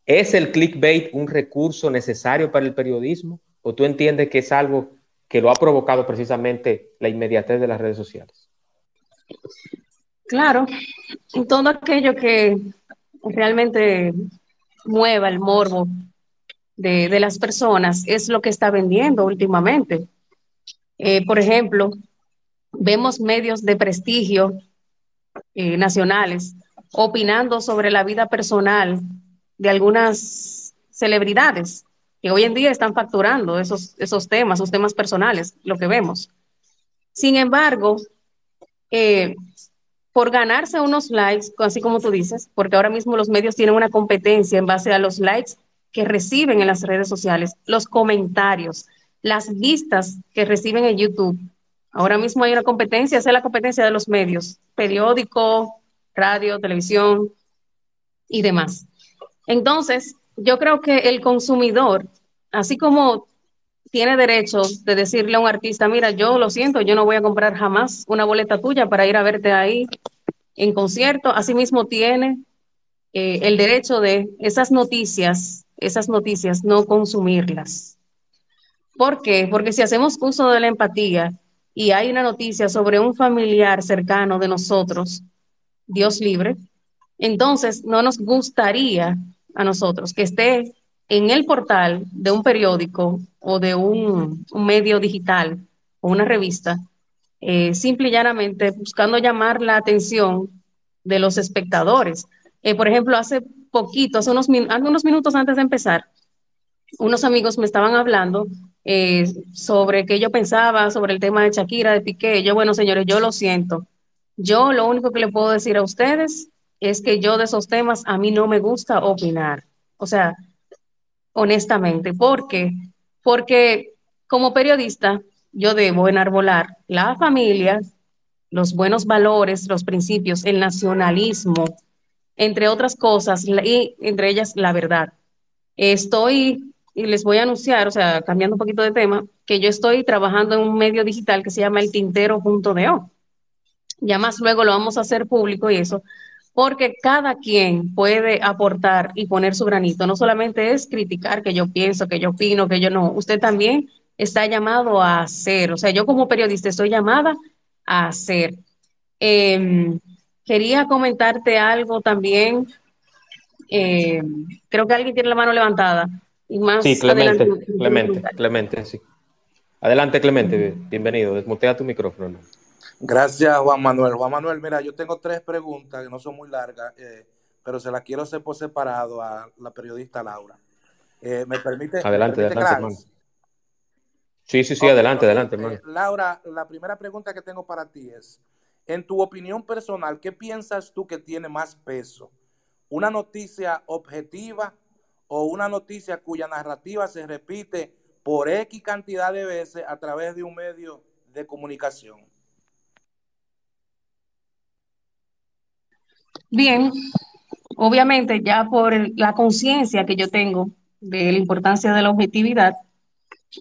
¿es el clickbait un recurso necesario para el periodismo o tú entiendes que es algo que lo ha provocado precisamente la inmediatez de las redes sociales? Claro, todo aquello que realmente mueva el morbo de, las personas es lo que está vendiendo últimamente. Eh, por ejemplo, vemos medios de prestigio eh, nacionales opinando sobre la vida personal de algunas celebridades que hoy en día están facturando esos, esos temas, esos temas personales, lo que vemos. Sin embargo, eh, por ganarse unos likes, así como tú dices, porque ahora mismo los medios tienen una competencia en base a los likes que reciben en las redes sociales, los comentarios, las vistas que reciben en YouTube, Ahora mismo hay una competencia, es la competencia de los medios, periódico, radio, televisión y demás. Entonces, yo creo que el consumidor, así como tiene derecho de decirle a un artista, mira, yo lo siento, yo no voy a comprar jamás una boleta tuya para ir a verte ahí en concierto, asimismo tiene eh, el derecho de esas noticias, esas noticias no consumirlas. ¿Por qué? Porque si hacemos uso de la empatía y hay una noticia sobre un familiar cercano de nosotros, Dios libre, entonces no nos gustaría a nosotros que esté en el portal de un periódico o de un, medio digital o una revista, eh, simple y llanamente buscando llamar la atención de los espectadores. Eh, por ejemplo, hace poquito, hace unos, unos minutos antes de empezar, unos amigos me estaban hablando eh, sobre qué yo pensaba sobre el tema de Shakira, de Piqué. Yo, bueno, señores, yo lo siento. Yo lo único que le puedo decir a ustedes es que yo de esos temas a mí no me gusta opinar. O sea, honestamente, ¿por qué? Porque como periodista yo debo enarbolar la familia, los buenos valores, los principios, el nacionalismo, entre otras cosas, y entre ellas la verdad. Estoy, y les voy a anunciar, o sea, cambiando un poquito de tema, que yo estoy trabajando en un medio digital que se llama el tintero.do. Ya más luego lo vamos a hacer público y eso, porque cada quien puede aportar y poner su granito. No solamente es criticar que yo pienso, que yo opino, que yo no. Usted también está llamado a hacer. O sea, yo como periodista estoy llamada a hacer. Eh, quería comentarte algo también. Eh, creo que alguien tiene la mano levantada. Y más sí, Clemente, adelante, Clemente, Clemente, sí. Adelante, Clemente, bienvenido. Desmutea tu micrófono. Gracias, Juan Manuel. Juan Manuel, mira, yo tengo tres preguntas que no son muy largas, eh, pero se las quiero hacer por separado a la periodista Laura. Eh, ¿Me permite? Adelante, ¿me permite, adelante, hermano. Sí, sí, sí, okay, adelante, okay. adelante, hermano. Eh, Laura, la primera pregunta que tengo para ti es, en tu opinión personal, ¿qué piensas tú que tiene más peso? ¿Una noticia objetiva o una noticia cuya narrativa se repite por X cantidad de veces a través de un medio de comunicación? Bien, obviamente ya por la conciencia que yo tengo de la importancia de la objetividad,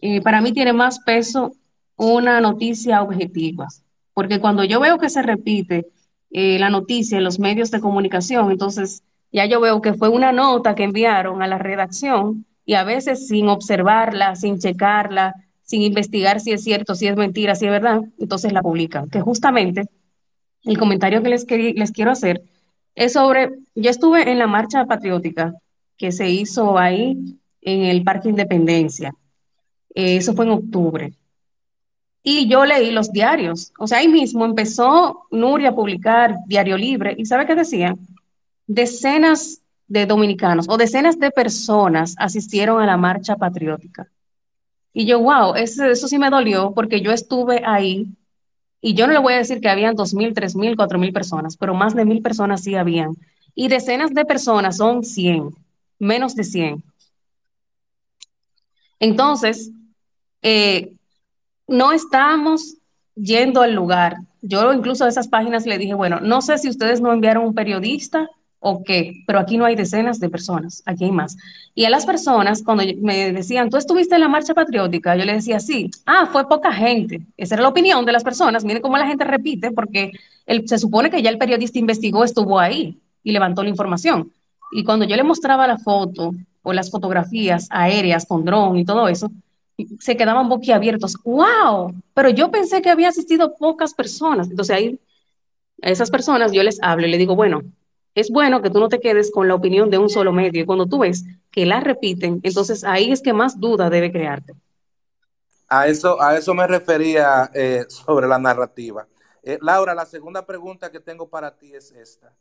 eh, para mí tiene más peso una noticia objetiva, porque cuando yo veo que se repite eh, la noticia en los medios de comunicación, entonces ya yo veo que fue una nota que enviaron a la redacción y a veces sin observarla, sin checarla, sin investigar si es cierto, si es mentira, si es verdad, entonces la publican. Que justamente el comentario que les, les quiero hacer es sobre, yo estuve en la marcha patriótica que se hizo ahí en el Parque Independencia. Eh, eso fue en octubre. Y yo leí los diarios. O sea, ahí mismo empezó Nuria a publicar Diario Libre. ¿Y sabe qué decía? Decenas de dominicanos o decenas de personas asistieron a la marcha patriótica. Y yo, wow, eso, sí me dolió porque yo estuve ahí y yo no le voy a decir que habían dos mil, tres mil, cuatro mil personas, pero más de mil personas sí habían. Y decenas de personas son 100, menos de 100. Entonces, eh, no estamos yendo al lugar. Yo incluso a esas páginas le dije, bueno, no sé si ustedes no enviaron un periodista o pero aquí no hay decenas de personas, aquí hay más. Y a las personas, cuando me decían, ¿tú estuviste en la marcha patriótica? Yo le decía, sí, ah, fue poca gente. Esa era la opinión de las personas. Miren cómo la gente repite, porque se supone que ya el periodista investigó, estuvo ahí y levantó la información. Y cuando yo le mostraba la foto o las fotografías aéreas con dron y todo eso, se quedaban boquiabiertos. ¡Wow! Pero yo pensé que había asistido pocas personas. Entonces ahí a esas personas yo les hablo y le digo, bueno, es bueno que tú no te quedes con la opinión de un solo medio. Y cuando tú ves que la repiten, entonces ahí es que más duda debe crearte. A eso, a eso me refería eh, sobre la narrativa. Eh, Laura, la segunda pregunta que tengo para ti es esta.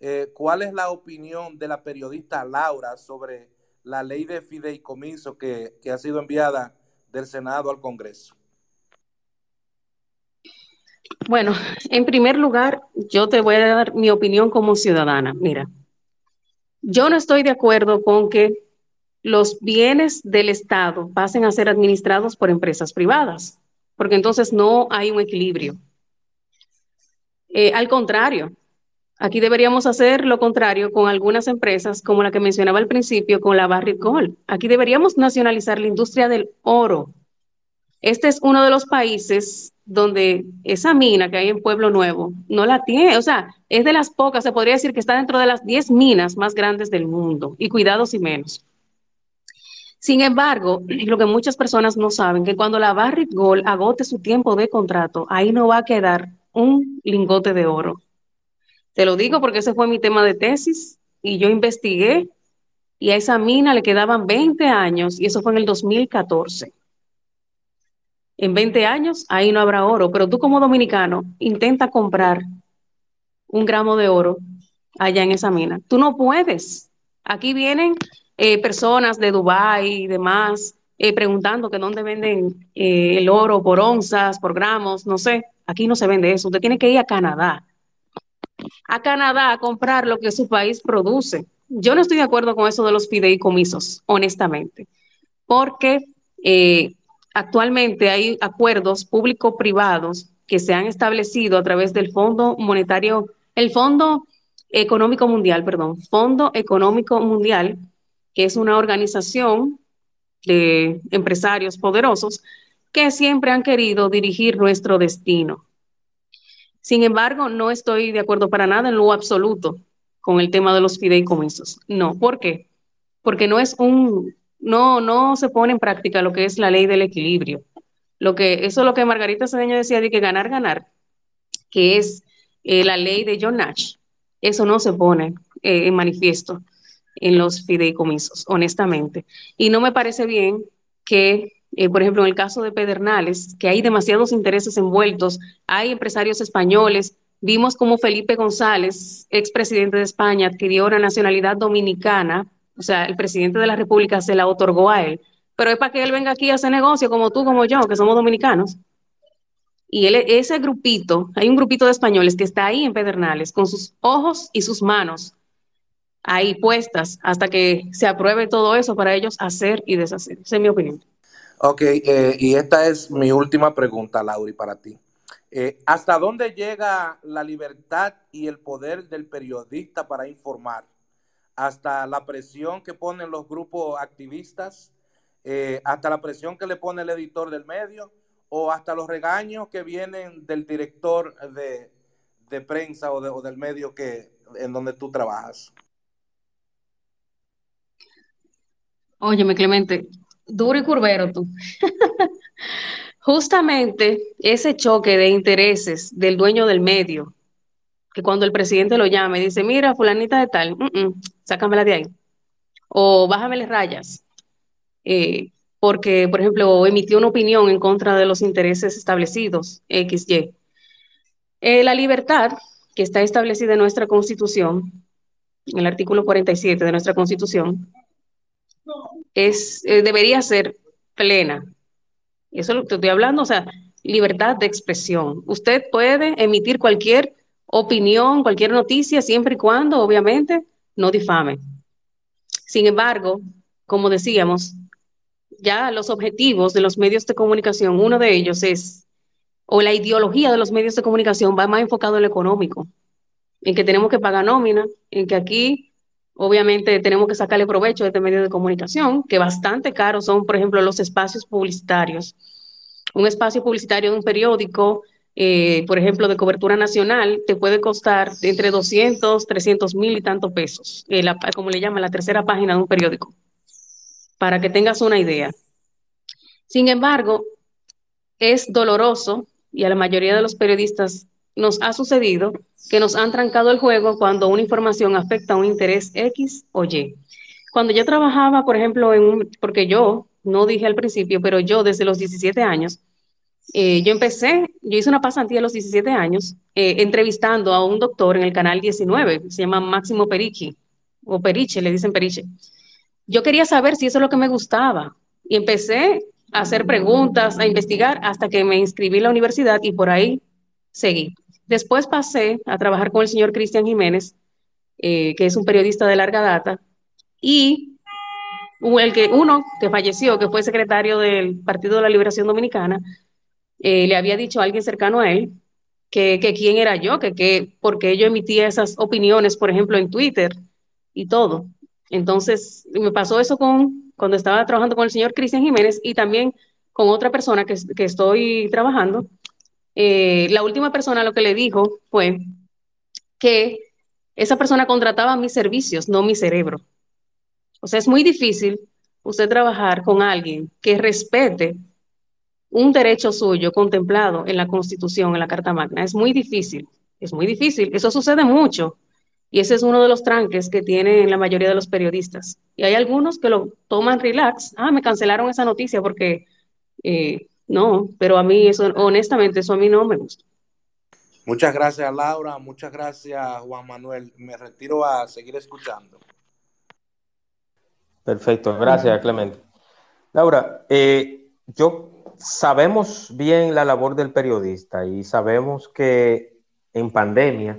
Eh, ¿Cuál es la opinión de la periodista Laura sobre la ley de fideicomiso que, que ha sido enviada del Senado al Congreso? Bueno, en primer lugar, yo te voy a dar mi opinión como ciudadana. Mira, yo no estoy de acuerdo con que los bienes del Estado pasen a ser administrados por empresas privadas, porque entonces no hay un equilibrio. Eh, al contrario, aquí deberíamos hacer lo contrario con algunas empresas, como la que mencionaba al principio, con la Barrick Gold. Aquí deberíamos nacionalizar la industria del oro, Este es uno de los países donde esa mina que hay en Pueblo Nuevo no la tiene, o sea, es de las pocas, se podría decir que está dentro de las 10 minas más grandes del mundo, y cuidados y menos. Sin embargo, lo que muchas personas no saben, que cuando la Barrick Gold agote su tiempo de contrato, ahí no va a quedar un lingote de oro. Te lo digo porque ese fue mi tema de tesis y yo investigué y a esa mina le quedaban 20 años y eso fue en el 2014. En 20 años ahí no habrá oro, pero tú como dominicano intenta comprar un gramo de oro allá en esa mina. Tú no puedes. Aquí vienen eh, personas de Dubái y demás eh, preguntando que dónde venden eh, el oro por onzas, por gramos, no sé. Aquí no se vende eso. Usted tiene que ir a Canadá. A Canadá a comprar lo que su país produce. Yo no estoy de acuerdo con eso de los fideicomisos, honestamente, porque actualmente hay acuerdos público-privados que se han establecido a través del Fondo Monetario, el Fondo Económico Mundial, perdón, Fondo Económico Mundial, que es una organización de empresarios poderosos que siempre han querido dirigir nuestro destino. Sin embargo, no estoy de acuerdo para nada en lo absoluto con el tema de los fideicomisos. No, ¿por qué? Porque no es un, no, no se pone en práctica lo que es la ley del equilibrio. Lo que, eso es lo que Margarita Cedeño decía de que ganar, ganar, que es eh, la ley de John Nash, eso no se pone eh, en manifiesto en los fideicomisos, honestamente. Y no me parece bien que, eh, por ejemplo, en el caso de Pedernales, que hay demasiados intereses envueltos, hay empresarios españoles, vimos como Felipe González, expresidente de España, adquirió una nacionalidad dominicana, o sea, el presidente de la República se la otorgó a él, pero es para que él venga aquí a hacer negocio como tú, como yo, que somos dominicanos. Y él, ese grupito, hay un grupito de españoles que está ahí en Pedernales con sus ojos y sus manos ahí puestas hasta que se apruebe todo eso para ellos hacer y deshacer. Esa es mi opinión. Ok, eh, y esta es mi última pregunta, Lauri, para ti. Eh, ¿Hasta dónde llega la libertad y el poder del periodista para informar? ¿Hasta la presión que ponen los grupos activistas? Eh, ¿Hasta la presión que le pone el editor del medio? ¿O hasta los regaños que vienen del director de, prensa o, o, del medio que, en donde tú trabajas? Óyeme, Clemente, duro y curvero tú. Justamente ese choque de intereses del dueño del medio, que cuando el presidente lo llama y dice, mira, fulanita de tal, sácamela de ahí, o bájamele rayas, eh, porque, por ejemplo, emitió una opinión en contra de los intereses establecidos, XY. Eh, la libertad que está establecida en nuestra Constitución, en el artículo 47 de nuestra Constitución, es, eh, debería ser plena. Eso es lo que estoy hablando, o sea, libertad de expresión. Usted puede emitir cualquier opinión, cualquier noticia, siempre y cuando, obviamente, no difame. Sin embargo, como decíamos, ya los objetivos de los medios de comunicación, uno de ellos es, o la ideología de los medios de comunicación va más enfocado en lo económico, en que tenemos que pagar nómina, en que aquí Obviamente tenemos que sacarle provecho de este medio de comunicación, que bastante caros son, por ejemplo, los espacios publicitarios. Un espacio publicitario de un periódico, eh, por ejemplo, de cobertura nacional, te puede costar entre 200, 300 mil y tantos pesos, eh, como le llaman, la tercera página de un periódico, para que tengas una idea. Sin embargo, es doloroso y a la mayoría de los periodistas nos ha sucedido que nos han trancado el juego cuando una información afecta a un interés X o Y. Cuando yo trabajaba, por ejemplo, en un, porque yo, no dije al principio, pero yo desde los 17 años, eh, yo empecé, yo hice una pasantía a los 17 años, eh, entrevistando a un doctor en el canal 19, se llama Máximo Perichi, o Periche, le dicen Periche. Yo quería saber si eso es lo que me gustaba y empecé a hacer preguntas, a investigar hasta que me inscribí en la universidad y por ahí seguí. Después pasé a trabajar con el señor Cristian Jiménez, eh, que es un periodista de larga data, y el que, uno que falleció, que fue secretario del Partido de la Liberación Dominicana, eh, le había dicho a alguien cercano a él que, quién era yo, que, que porque yo emitía esas opiniones, por ejemplo, en Twitter y todo. Entonces, me pasó eso con cuando estaba trabajando con el señor Cristian Jiménez y también con otra persona que, que estoy trabajando, eh, la última persona lo que le dijo fue que esa persona contrataba mis servicios, no mi cerebro. O sea, es muy difícil usted trabajar con alguien que respete un derecho suyo contemplado en la Constitución, en la Carta Magna. Es muy difícil, es muy difícil. Eso sucede mucho. Y ese es uno de los tranques que tienen la mayoría de los periodistas. Y hay algunos que lo toman relax. Ah, me cancelaron esa noticia porque eh, no, pero a mí eso, honestamente, eso a mí no me gusta. Muchas gracias, Laura. Muchas gracias, Juan Manuel. Me retiro a seguir escuchando. Perfecto, gracias, Clemente. Laura, eh, yo sabemos bien la labor del periodista y sabemos que en pandemia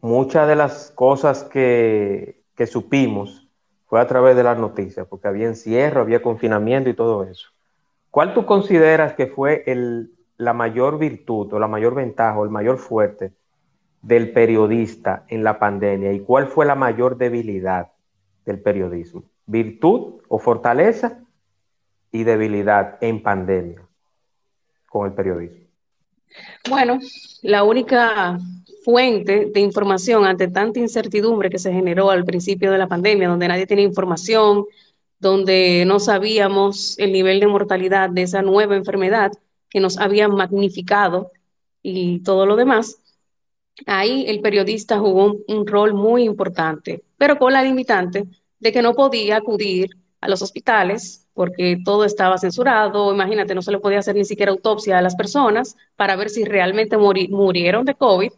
muchas de las cosas que, que supimos fue a través de las noticias, porque había encierro, había confinamiento y todo eso. ¿Cuál tú consideras que fue el, la mayor virtud o la mayor ventaja o el mayor fuerte del periodista en la pandemia y cuál fue la mayor debilidad del periodismo? ¿Virtud o fortaleza y debilidad en pandemia con el periodismo? Bueno, la única fuente de información ante tanta incertidumbre que se generó al principio de la pandemia, donde nadie tenía información, donde no sabíamos el nivel de mortalidad de esa nueva enfermedad que nos había magnificado y todo lo demás, ahí el periodista jugó un, un rol muy importante, pero con la limitante de que no podía acudir a los hospitales porque todo estaba censurado, imagínate, no se le podía hacer ni siquiera autopsia a las personas para ver si realmente muri murieron de COVID,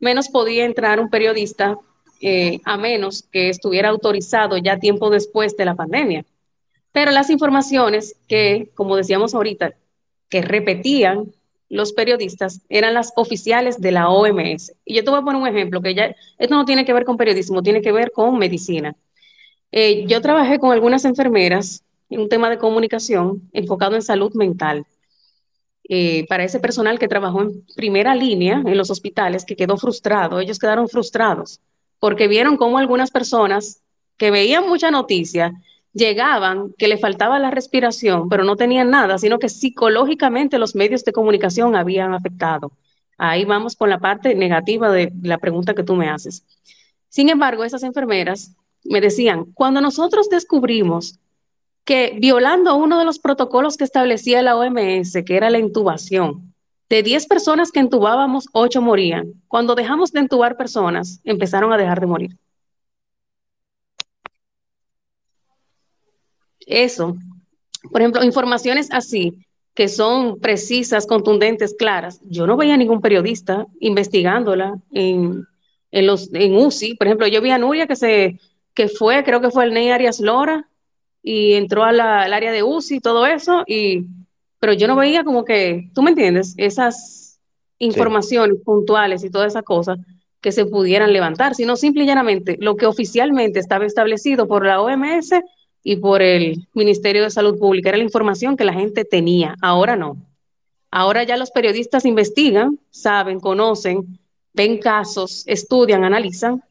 menos podía entrar un periodista eh, a menos que estuviera autorizado ya tiempo después de la pandemia. Pero las informaciones que, como decíamos ahorita, que repetían los periodistas eran las oficiales de la OMS. Y yo te voy a poner un ejemplo, que ya esto no tiene que ver con periodismo, tiene que ver con medicina. Eh, yo trabajé con algunas enfermeras en un tema de comunicación enfocado en salud mental. Eh, para ese personal que trabajó en primera línea en los hospitales, que quedó frustrado, ellos quedaron frustrados porque vieron cómo algunas personas que veían mucha noticia llegaban, que le faltaba la respiración, pero no tenían nada, sino que psicológicamente los medios de comunicación habían afectado. Ahí vamos con la parte negativa de la pregunta que tú me haces. Sin embargo, esas enfermeras me decían, cuando nosotros descubrimos que violando uno de los protocolos que establecía la OMS, que era la intubación, de 10 personas que entubábamos, 8 morían. Cuando dejamos de entubar personas, empezaron a dejar de morir. Eso, por ejemplo, informaciones así, que son precisas, contundentes, claras. Yo no veía ningún periodista investigándola en, en, los, en UCI. Por ejemplo, yo vi a Nuria que, se, que fue, creo que fue el Ney Arias Lora, y entró a la, al área de UCI y todo eso, y, pero yo no veía como que, tú me entiendes, esas informaciones sí. puntuales y todas esas cosas que se pudieran levantar, sino simple y llanamente lo que oficialmente estaba establecido por la OMS y por el Ministerio de Salud Pública, era la información que la gente tenía, ahora no. Ahora ya los periodistas investigan, saben, conocen, ven casos, estudian, analizan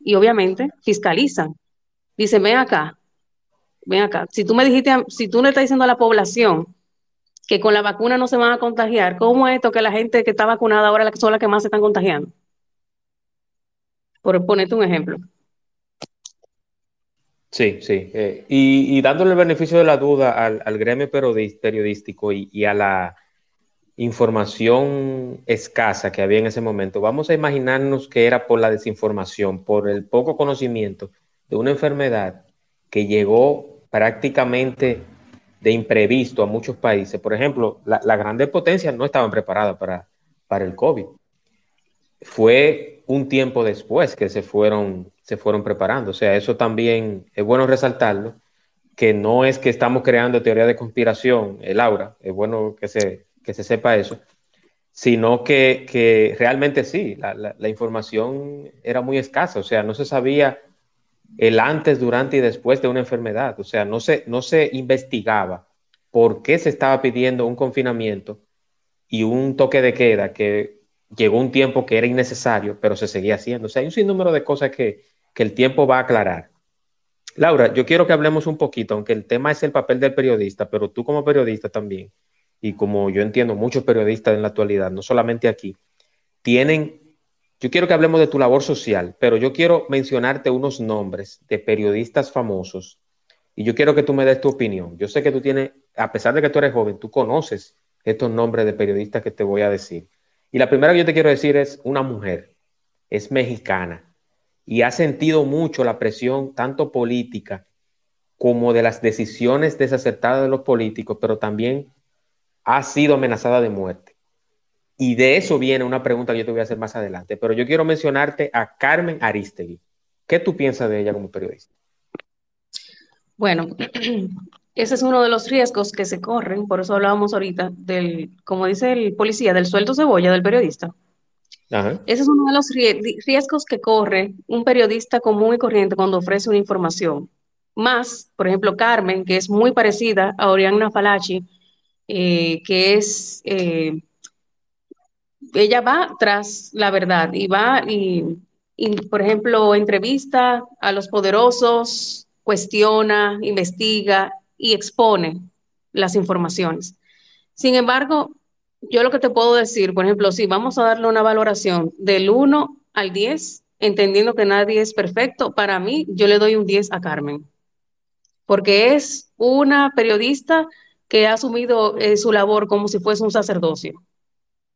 y obviamente fiscalizan. Dicen, ven acá, ven acá, si tú me dijiste, si tú le estás diciendo a la población que con la vacuna no se van a contagiar, ¿cómo es esto que la gente que está vacunada ahora son las que más se están contagiando? Por ponerte un ejemplo. Sí, sí. Eh, y, dándole el beneficio de la duda al, gremio periodístico y, a la información escasa que había en ese momento, vamos a imaginarnos que era por la desinformación, por el poco conocimiento de una enfermedad que llegó prácticamente de imprevisto a muchos países. Por ejemplo, las la grandes potencias no estaban preparadas para, para el COVID. Fue un tiempo después que se fueron, se fueron preparando. O sea, eso también es bueno resaltarlo, que no es que estamos creando teoría de conspiración, el aura, es bueno que se, que se sepa eso, sino que, que realmente sí, la, la, la información era muy escasa, o sea, no se sabía el antes, durante y después de una enfermedad. O sea, no se, no se investigaba por qué se estaba pidiendo un confinamiento y un toque de queda que llegó un tiempo que era innecesario, pero se seguía haciendo. O sea, hay un sinnúmero de cosas que, que el tiempo va a aclarar. Laura, yo quiero que hablemos un poquito, aunque el tema es el papel del periodista, pero tú como periodista también, y como yo entiendo muchos periodistas en la actualidad, no solamente aquí, tienen, yo quiero que hablemos de tu labor social, pero yo quiero mencionarte unos nombres de periodistas famosos y yo quiero que tú me des tu opinión. Yo sé que tú tienes, a pesar de que tú eres joven, tú conoces estos nombres de periodistas que te voy a decir. Y la primera que yo te quiero decir es una mujer, es mexicana y ha sentido mucho la presión tanto política como de las decisiones desacertadas de los políticos, pero también ha sido amenazada de muerte. Y de eso viene una pregunta que yo te voy a hacer más adelante, pero yo quiero mencionarte a Carmen Aristegui. ¿Qué tú piensas de ella como periodista? Bueno, ese es uno de los riesgos que se corren, por eso hablábamos ahorita del, como dice el policía, del sueldo cebolla del periodista. Ese es uno de los riesgos que corre un periodista común y corriente cuando ofrece una información. Más, por ejemplo, Carmen, que es muy parecida a Oriana Falachi, eh, que es, eh, ella va tras la verdad y va y, por ejemplo, entrevista a los poderosos, cuestiona, investiga y expone las informaciones. Sin embargo, yo lo que te puedo decir, por ejemplo, si vamos a darle una valoración del 1 al 10, entendiendo que nadie es perfecto, para mí yo le doy un 10 a Carmen, porque es una periodista que ha asumido eh, su labor como si fuese un sacerdocio.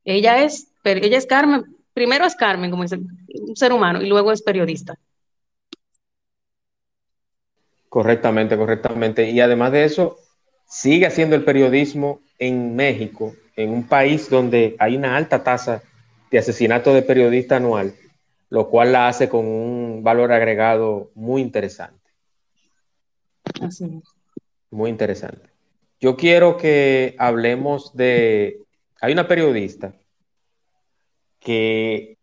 Ella es, ella es Carmen, primero es Carmen, como dice, un ser humano, y luego es periodista. Correctamente, correctamente. Y además de eso, sigue haciendo el periodismo en México, en un país donde hay una alta tasa de asesinato de periodista anual, lo cual la hace con un valor agregado muy interesante. Así es. Muy interesante. Yo quiero que hablemos de... Hay una periodista que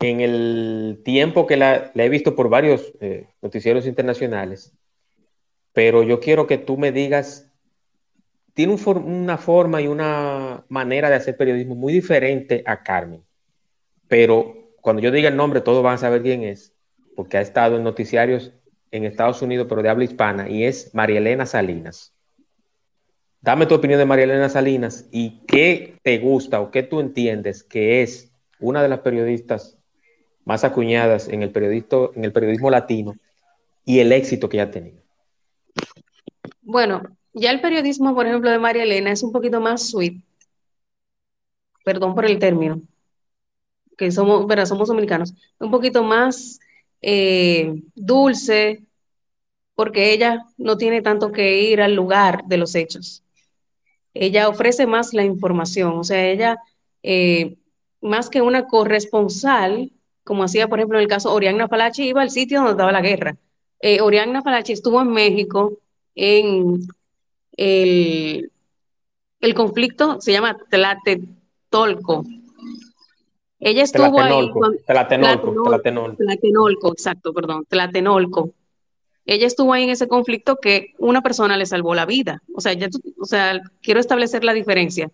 en el tiempo que la, he visto por varios eh, noticieros internacionales, pero yo quiero que tú me digas, tiene una forma y una manera de hacer periodismo muy diferente a Carmen, pero cuando yo diga el nombre todos van a saber quién es, porque ha estado en noticiarios en Estados Unidos, pero de habla hispana, y es María Elena Salinas. Dame tu opinión de María Elena Salinas y qué te gusta o qué tú entiendes que es una de las periodistas más acuñadas en el, en el periodismo latino y el éxito que ha tenido. Bueno, ya el periodismo, por ejemplo, de María Elena es un poquito más sweet. Perdón por el término, que somos. Somos dominicanos. Un poquito más eh, dulce, porque ella no tiene tanto que ir al lugar de los hechos. Ella ofrece más la información, o sea, ella, eh, más que una corresponsal, como hacía, por ejemplo, en el caso Oriana Falachi, iba al sitio donde estaba la guerra. Eh, Oriana Falachi estuvo en México en el, el conflicto, se llama Tlatetolco. Ella estuvo ahí. Tlatenolco, Tlatenolco, Tlatenolco, exacto, perdón, Tlatenolco. Ella estuvo ahí en ese conflicto que una persona le salvó la vida. O sea, quiero establecer la diferencia.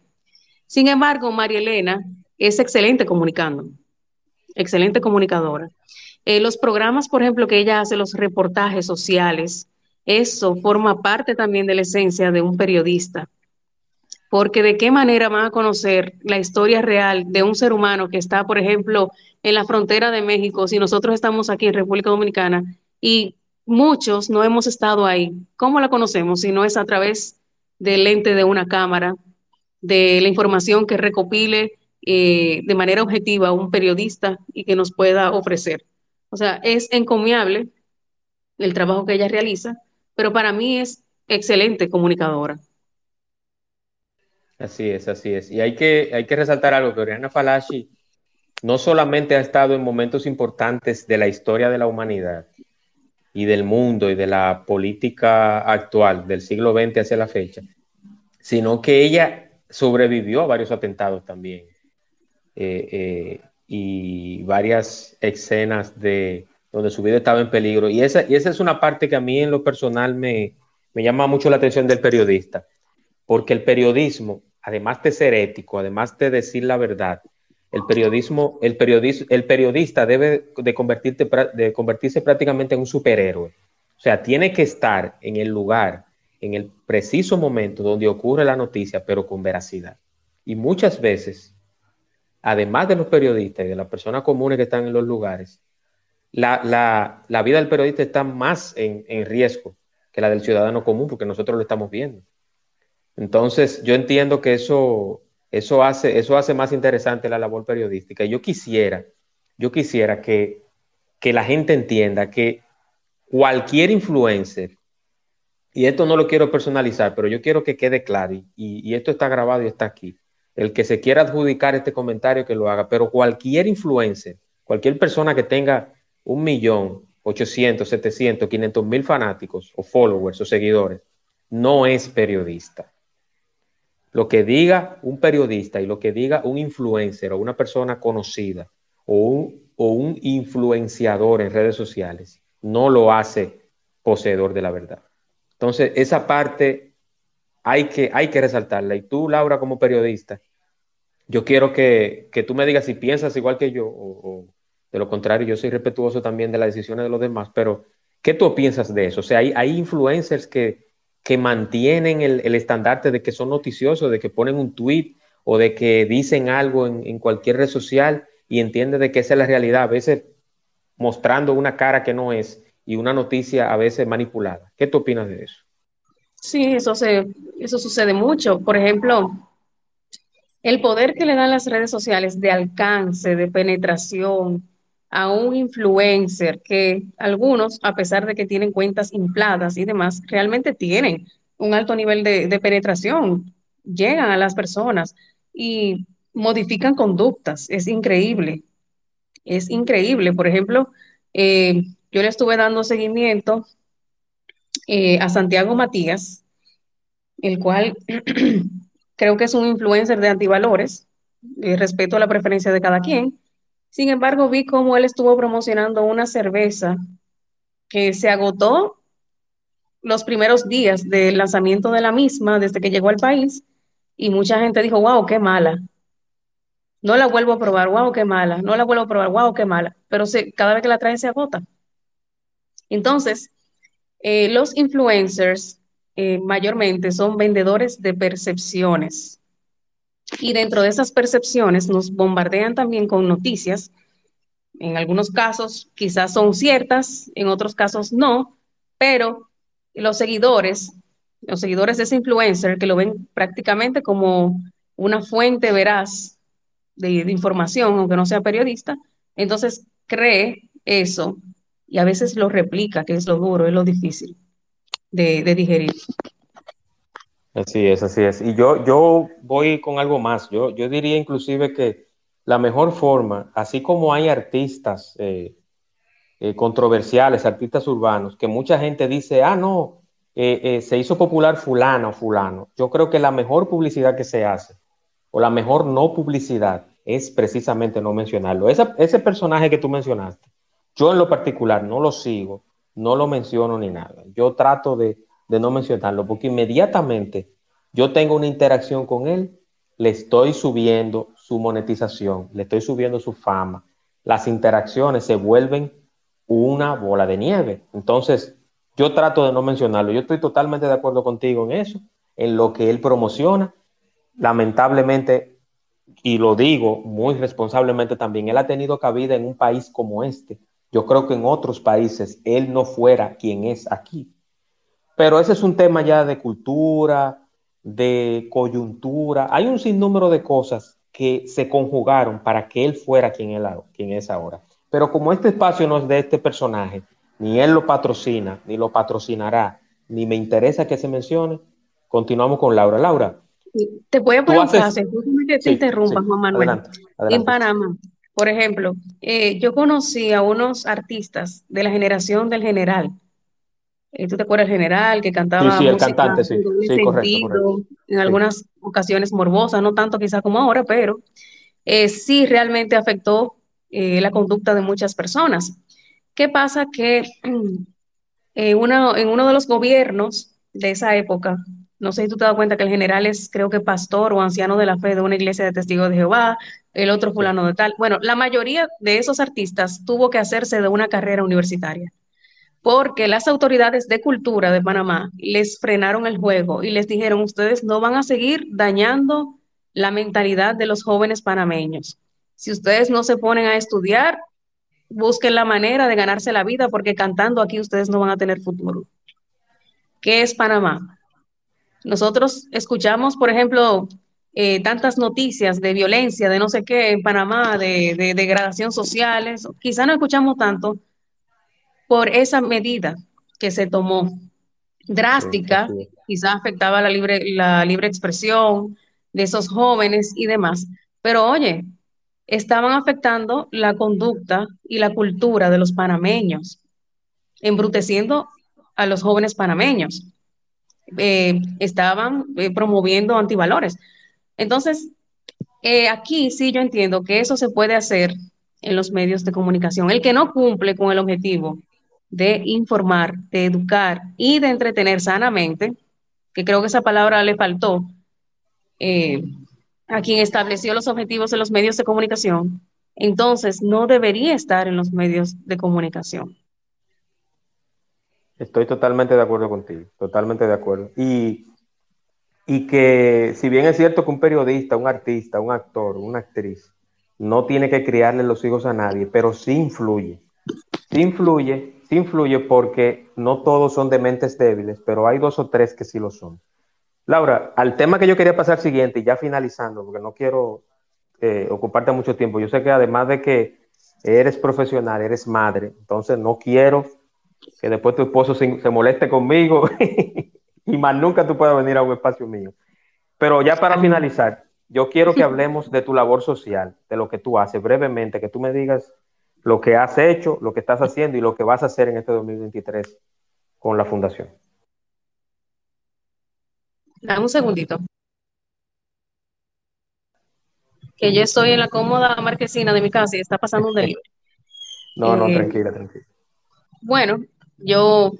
Sin embargo, María Elena es excelente comunicando excelente comunicadora. Eh, los programas, por ejemplo, que ella hace, los reportajes sociales, eso forma parte también de la esencia de un periodista. Porque de qué manera van a conocer la historia real de un ser humano que está, por ejemplo, en la frontera de México, si nosotros estamos aquí en República Dominicana y muchos no hemos estado ahí. ¿Cómo la conocemos si no es a través del lente de una cámara, de la información que recopile eh, de manera objetiva un periodista y que nos pueda ofrecer. O sea, es encomiable el trabajo que ella realiza, pero para mí es excelente comunicadora. Así es, así es. Y hay que, hay que resaltar algo, que Oriana Falashi no solamente ha estado en momentos importantes de la historia de la humanidad y del mundo y de la política actual del siglo XX hacia la fecha, sino que ella sobrevivió a varios atentados también. Eh, eh, y varias escenas de donde su vida estaba en peligro. Y esa, y esa es una parte que a mí en lo personal me, me llama mucho la atención del periodista, porque el periodismo, además de ser ético, además de decir la verdad, el periodismo, el periodismo, el periodista debe de, convertirse prácticamente en un superhéroe. O sea, tiene que estar en el lugar, en el preciso momento donde ocurre la noticia, pero con veracidad. Y muchas veces, además de los periodistas y de las personas comunes que están en los lugares, la, vida del periodista está más en, en riesgo que la del ciudadano común, porque nosotros lo estamos viendo. Entonces, yo entiendo que eso, eso, hace, eso hace más interesante la labor periodística. Yo quisiera, yo quisiera que, que la gente entienda que cualquier influencer, y esto no lo quiero personalizar, pero yo quiero que quede claro, y, y esto está grabado y está aquí. El que se quiera adjudicar este comentario, que lo haga, pero cualquier influencer, cualquier persona que tenga un millón, 800, 700, 500 mil fanáticos o followers o seguidores, no es periodista. Lo que diga un periodista y lo que diga un influencer o una persona conocida o un, o un influenciador en redes sociales no lo hace poseedor de la verdad. Entonces, esa parte hay que, hay que resaltarla. Y tú, Laura, como periodista, yo quiero que, tú me digas si piensas igual que yo o, de lo contrario, yo soy respetuoso también de las decisiones de los demás, pero ¿qué tú piensas de eso? O sea, hay, hay influencers que, que mantienen el, estandarte de que son noticiosos, de que ponen un tweet o de que dicen algo en, cualquier red social y entienden de que esa es la realidad, a veces mostrando una cara que no es y una noticia a veces manipulada. ¿Qué tú opinas de eso? Sí, eso, se, eso sucede mucho. Por ejemplo, el poder que le dan las redes sociales de alcance, de penetración, a un influencer que algunos, a pesar de que tienen cuentas infladas y demás, realmente tienen un alto nivel de, penetración, llegan a las personas y modifican conductas. Es increíble, es increíble. Por ejemplo, eh, yo le estuve dando seguimiento eh, a Santiago Matías, el cual creo que es un influencer de antivalores, eh, respeto a la preferencia de cada quien, sin embargo, vi cómo él estuvo promocionando una cerveza que se agotó los primeros días del lanzamiento de la misma desde que llegó al país y mucha gente dijo, wow, qué mala. No la vuelvo a probar, wow, qué mala. No la vuelvo a probar, wow, qué mala. Pero cada vez que la traen se agota. Entonces, eh, los influencers eh, mayormente son vendedores de percepciones. Y dentro de esas percepciones nos bombardean también con noticias. En algunos casos quizás son ciertas, en otros casos no, pero los seguidores, los seguidores de ese influencer que lo ven prácticamente como una fuente veraz de, información, aunque no sea periodista, entonces cree eso y a veces lo replica, que es lo duro, es lo difícil de, de digerir. Así es, así es. Y yo, yo voy con algo más. Yo, yo diría inclusive que la mejor forma, así como hay artistas eh, eh, controversiales, artistas urbanos, que mucha gente dice, ah, no, eh, se hizo popular fulano fulano. Yo creo que la mejor publicidad que se hace, o la mejor no publicidad, es precisamente no mencionarlo. ese personaje que tú mencionaste, yo en lo particular no lo sigo, no lo menciono ni nada. Yo trato de de no mencionarlo, porque inmediatamente yo tengo una interacción con él, le estoy subiendo su monetización, le estoy subiendo su fama. Las interacciones se vuelven una bola de nieve. Entonces, yo trato de no mencionarlo. Yo estoy totalmente de acuerdo contigo en eso, en lo que él promociona. Lamentablemente, y lo digo muy responsablemente también, él ha tenido cabida en un país como este. Yo creo que en otros países él no fuera quien es aquí. Pero ese es un tema ya de cultura, de coyuntura. Hay un sinnúmero de cosas que se conjugaron para que él fuera quien, él, quien es ahora. Pero como este espacio no es de este personaje, ni él lo patrocina, ni lo patrocinará, ni me interesa que se mencione, continuamos con Laura. Laura. Te voy a poner un caso, que te interrumpa, Juan Manuel. En Panamá, por ejemplo, eh, yo conocí a unos artistas de la generación del general, ¿Tú te acuerdas el general que cantaba? Sí, sí, el cantante, sí. sí correcto, En algunas ocasiones morbosas, no tanto quizás como ahora, pero eh, sí realmente afectó eh, la conducta de muchas personas. ¿Qué pasa? Que uno, en uno de los gobiernos de esa época, no sé si tú te das cuenta que el general es, creo que pastor o anciano de la fe de una iglesia de testigos de Jehová, el otro fulano de tal. Bueno, la mayoría de esos artistas tuvo que hacerse de una carrera universitaria porque las autoridades de cultura de Panamá les frenaron el juego y les dijeron, ustedes no van a seguir dañando la mentalidad de los jóvenes panameños. Si ustedes no se ponen a estudiar, busquen la manera de ganarse la vida porque cantando aquí ustedes no van a tener futuro. ¿Qué es Panamá? Nosotros escuchamos, por ejemplo, eh, tantas noticias de violencia, de no sé qué en Panamá, de, de degradación social, quizá no escuchamos tanto, por esa medida que se tomó drástica, quizás afectaba la libre, la libre expresión de esos jóvenes y demás. Pero oye, estaban afectando la conducta y la cultura de los panameños, embruteciendo a los jóvenes panameños. Eh, estaban eh, promoviendo antivalores. Entonces, eh, aquí sí yo entiendo que eso se puede hacer en los medios de comunicación. El que no cumple con el objetivo de informar, de educar y de entretener sanamente, que creo que esa palabra le faltó eh, a quien estableció los objetivos de los medios de comunicación, entonces no debería estar en los medios de comunicación. Estoy totalmente de acuerdo contigo, totalmente de acuerdo. Y, y que si bien es cierto que un periodista, un artista, un actor, una actriz, no tiene que criarle los hijos a nadie, pero sí influye. Sí influye influye porque no todos son de mentes débiles, pero hay dos o tres que sí lo son. Laura, al tema que yo quería pasar siguiente y ya finalizando, porque no quiero eh, ocuparte mucho tiempo, yo sé que además de que eres profesional, eres madre, entonces no quiero que después tu esposo se, se moleste conmigo y más nunca tú puedas venir a un espacio mío. Pero ya para finalizar, yo quiero que hablemos de tu labor social, de lo que tú haces brevemente, que tú me digas lo que has hecho, lo que estás haciendo y lo que vas a hacer en este 2023 con la fundación. Dame un segundito. Que yo estoy en la cómoda marquesina de mi casa y está pasando un delivery. No, no, eh, tranquila, tranquila. Bueno, yo,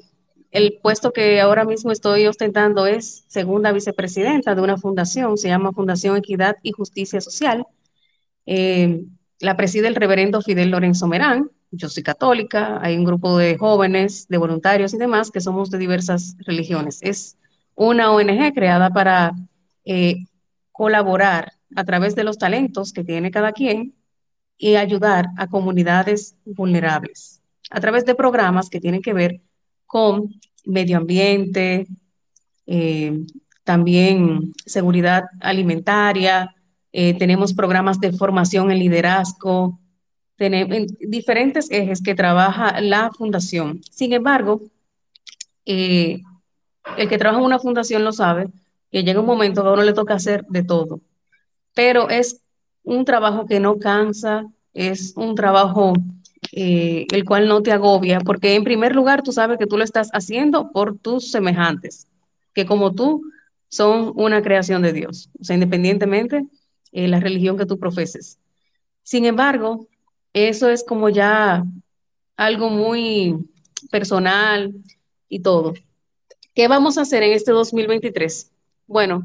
el puesto que ahora mismo estoy ostentando es segunda vicepresidenta de una fundación, se llama Fundación Equidad y Justicia Social. Eh, la preside el reverendo Fidel Lorenzo Merán. Yo soy católica, hay un grupo de jóvenes, de voluntarios y demás que somos de diversas religiones. Es una ONG creada para eh, colaborar a través de los talentos que tiene cada quien y ayudar a comunidades vulnerables a través de programas que tienen que ver con medio ambiente, eh, también seguridad alimentaria, eh, tenemos programas de formación en liderazgo, tenemos diferentes ejes que trabaja la fundación. Sin embargo, eh, el que trabaja en una fundación lo sabe, que llega un momento que a uno le toca hacer de todo, pero es un trabajo que no cansa, es un trabajo eh, el cual no te agobia, porque en primer lugar tú sabes que tú lo estás haciendo por tus semejantes, que como tú son una creación de Dios, o sea, independientemente la religión que tú profeses. Sin embargo, eso es como ya algo muy personal y todo. ¿Qué vamos a hacer en este 2023? Bueno,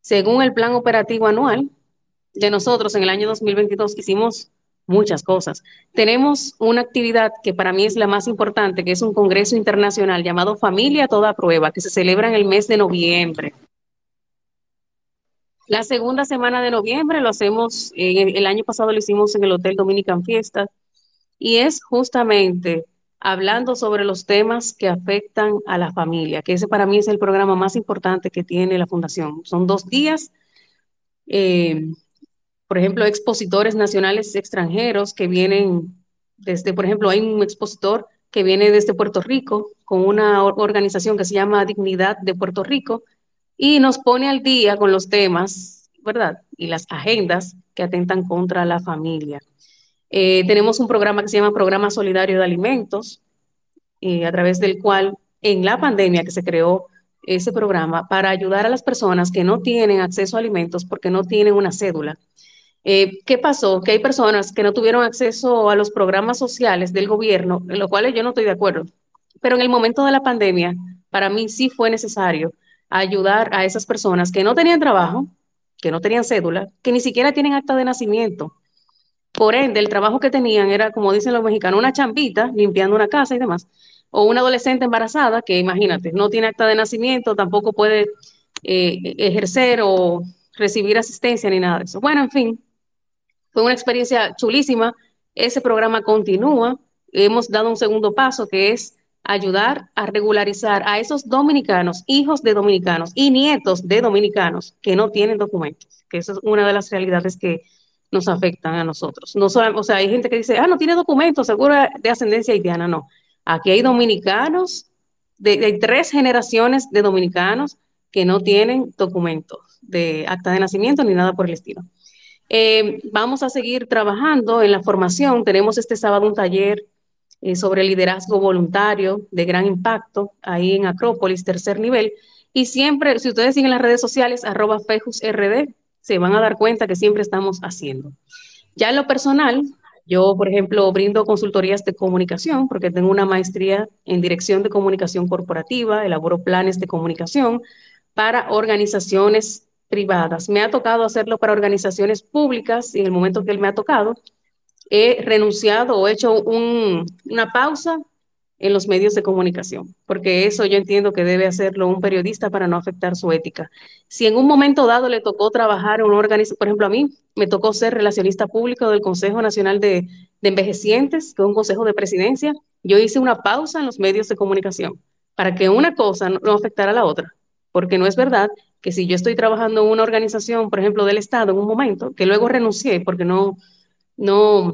según el plan operativo anual de nosotros en el año 2022 hicimos muchas cosas. Tenemos una actividad que para mí es la más importante, que es un congreso internacional llamado Familia Toda Prueba, que se celebra en el mes de noviembre. La segunda semana de noviembre lo hacemos, el año pasado lo hicimos en el Hotel Dominican Fiesta, y es justamente hablando sobre los temas que afectan a la familia, que ese para mí es el programa más importante que tiene la Fundación. Son dos días, eh, por ejemplo, expositores nacionales extranjeros que vienen desde, por ejemplo, hay un expositor que viene desde Puerto Rico con una organización que se llama Dignidad de Puerto Rico, y nos pone al día con los temas, ¿verdad? Y las agendas que atentan contra la familia. Eh, tenemos un programa que se llama Programa Solidario de Alimentos, eh, a través del cual en la pandemia que se creó ese programa para ayudar a las personas que no tienen acceso a alimentos porque no tienen una cédula. Eh, ¿Qué pasó? Que hay personas que no tuvieron acceso a los programas sociales del gobierno, en los cuales yo no estoy de acuerdo. Pero en el momento de la pandemia, para mí sí fue necesario ayudar a esas personas que no tenían trabajo, que no tenían cédula, que ni siquiera tienen acta de nacimiento. Por ende, el trabajo que tenían era, como dicen los mexicanos, una champita, limpiando una casa y demás. o una adolescente embarazada que imagínate, no tiene acta de nacimiento, tampoco puede eh, ejercer o recibir asistencia ni nada de eso. Bueno, en fin, fue una experiencia chulísima. Ese programa continúa. Hemos dado un segundo paso que es ayudar a regularizar a esos dominicanos, hijos de dominicanos y nietos de dominicanos que no tienen documentos, que eso es una de las realidades que nos afectan a nosotros. No o sea, hay gente que dice, ah, no tiene documentos, seguro de ascendencia haitiana. No, aquí hay dominicanos, de, tres generaciones de dominicanos que no tienen documentos de acta de nacimiento ni nada por el estilo. Eh, vamos a seguir trabajando en la formación. Tenemos este sábado un taller eh, sobre liderazgo voluntario de gran impacto ahí en Acrópolis, tercer nivel. Y siempre, si ustedes siguen las redes sociales, arroba fejusrd, se van a dar cuenta que siempre estamos haciendo. Ya en lo personal, yo, por ejemplo, brindo consultorías de comunicación porque tengo una maestría en dirección de comunicación corporativa, elaboro planes de comunicación para organizaciones privadas. Me ha tocado hacerlo para organizaciones públicas y en el momento que él me ha tocado, he renunciado o hecho una pausa en los medios de comunicación, porque eso yo entiendo que debe hacerlo un periodista para no afectar su ética. Si en un momento dado le tocó trabajar en un organismo, por ejemplo, a mí me tocó ser relacionista público del Consejo Nacional de, de Envejecientes, que es un consejo de presidencia, yo hice una pausa en los medios de comunicación para que una cosa no afectara a la otra, porque no es verdad que si yo estoy trabajando en una organización, por ejemplo, del Estado en un momento, que luego renuncié porque no, no,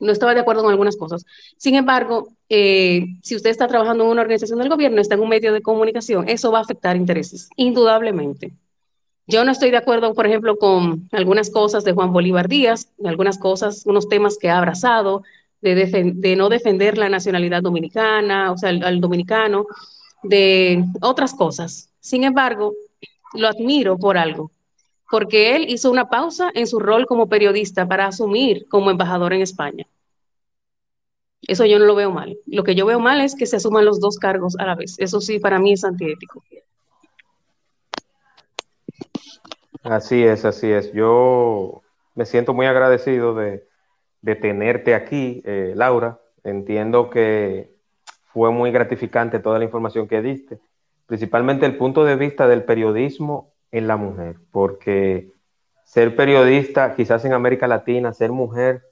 no estaba de acuerdo con algunas cosas. Sin embargo, eh, si usted está trabajando en una organización del gobierno, está en un medio de comunicación, eso va a afectar intereses, indudablemente. Yo no estoy de acuerdo, por ejemplo, con algunas cosas de Juan Bolívar Díaz, algunas cosas, unos temas que ha abrazado, de, de no defender la nacionalidad dominicana, o sea, al dominicano, de otras cosas. Sin embargo, lo admiro por algo, porque él hizo una pausa en su rol como periodista para asumir como embajador en España. Eso yo no lo veo mal. Lo que yo veo mal es que se asuman los dos cargos a la vez. Eso sí, para mí es antiético. Así es, así es. Yo me siento muy agradecido de, tenerte aquí, eh, Laura. Entiendo que fue muy gratificante toda la información que diste, principalmente el punto de vista del periodismo en la mujer, porque ser periodista, quizás en América Latina, ser mujer,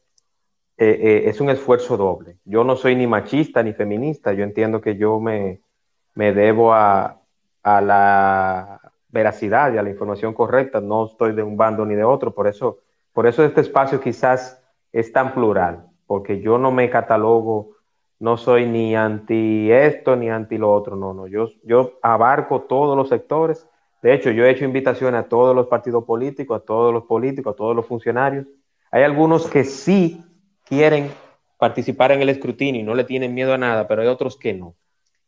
eh, eh, es un esfuerzo doble. Yo no soy ni machista ni feminista, yo entiendo que yo me, me debo a, a, la veracidad y a la información correcta, no estoy de un bando ni de otro, por eso, por eso este espacio quizás es tan plural, porque yo no me catalogo, no soy ni anti esto ni anti lo otro, no, no, yo, yo abarco todos los sectores de hecho, yo he hecho invitaciones a todos los partidos políticos, a todos los políticos, a todos los funcionarios. Hay algunos que sí quieren participar en el escrutinio y no le tienen miedo a nada, pero hay otros que no,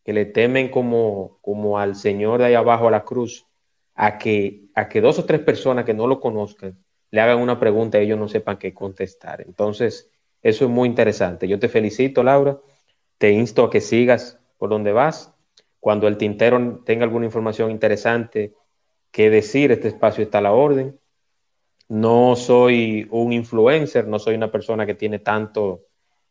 que le temen como, como al Señor de ahí abajo a la cruz, a que, a que dos o tres personas que no lo conozcan le hagan una pregunta y ellos no sepan qué contestar. Entonces, eso es muy interesante. Yo te felicito, Laura. Te insto a que sigas por donde vas. Cuando el tintero tenga alguna información interesante, qué decir, este espacio está a la orden. No soy un influencer, no soy una persona que tiene tanto,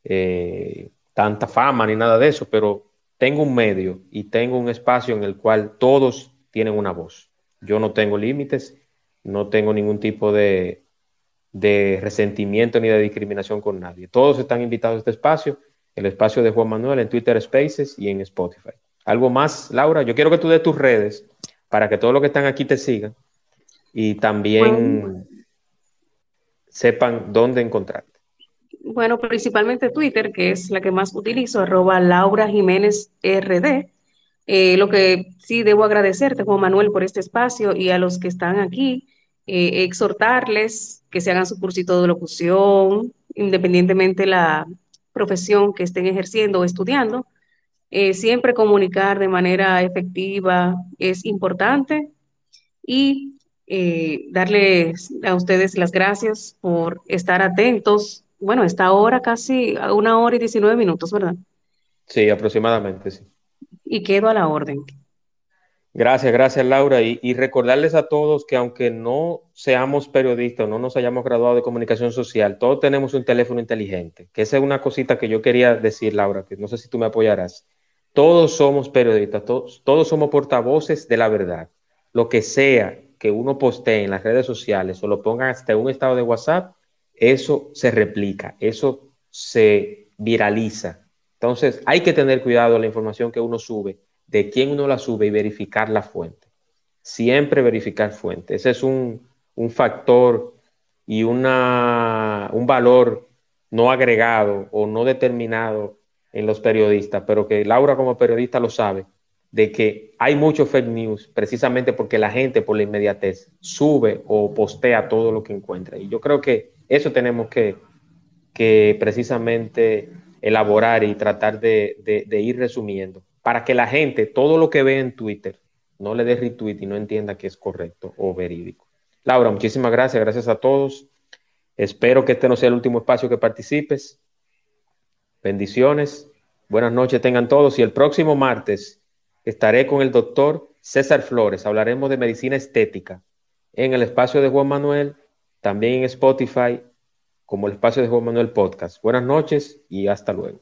eh, tanta fama ni nada de eso, pero tengo un medio y tengo un espacio en el cual todos tienen una voz. Yo no tengo límites, no tengo ningún tipo de, de resentimiento ni de discriminación con nadie. Todos están invitados a este espacio, el espacio de Juan Manuel en Twitter Spaces y en Spotify. ¿Algo más, Laura? Yo quiero que tú des tus redes para que todos los que están aquí te sigan y también sepan dónde encontrarte. Bueno, principalmente Twitter, que es la que más utilizo, arroba Laura Jiménez RD. Eh, lo que sí debo agradecerte, Juan Manuel, por este espacio y a los que están aquí, eh, exhortarles que se hagan su cursito de locución, independientemente de la profesión que estén ejerciendo o estudiando, eh, siempre comunicar de manera efectiva es importante y eh, darles a ustedes las gracias por estar atentos. Bueno, esta hora casi a una hora y 19 minutos, ¿verdad? Sí, aproximadamente, sí. Y quedo a la orden. Gracias, gracias Laura. Y, recordarles a todos que aunque no seamos periodistas, no nos hayamos graduado de comunicación social, todos tenemos un teléfono inteligente, que esa es una cosita que yo quería decir, Laura, que no sé si tú me apoyarás. Todos somos periodistas, todos, somos portavoces de la verdad. Lo que sea que uno postee en las redes sociales o lo ponga hasta un estado de WhatsApp, eso se replica, eso se viraliza. Entonces hay que tener cuidado la información que uno sube de quién uno la sube y verificar la fuente. Siempre verificar fuente. Ese es un, factor y una, un valor no agregado o no determinado en los periodistas, pero que Laura como periodista lo sabe, de que hay mucho fake news precisamente porque la gente por la inmediatez sube o postea todo lo que encuentra. Y yo creo que eso tenemos que, que precisamente elaborar y tratar de ir resumiendo para que la gente, todo lo que ve en Twitter, no le dé retweet y no entienda que es correcto o verídico. Laura, muchísimas gracias, gracias a todos. Espero que este no sea el último espacio que participes. Bendiciones, buenas noches tengan todos y el próximo martes estaré con el doctor César Flores. Hablaremos de medicina estética en el espacio de Juan Manuel, también en Spotify, como el espacio de Juan Manuel Podcast. Buenas noches y hasta luego.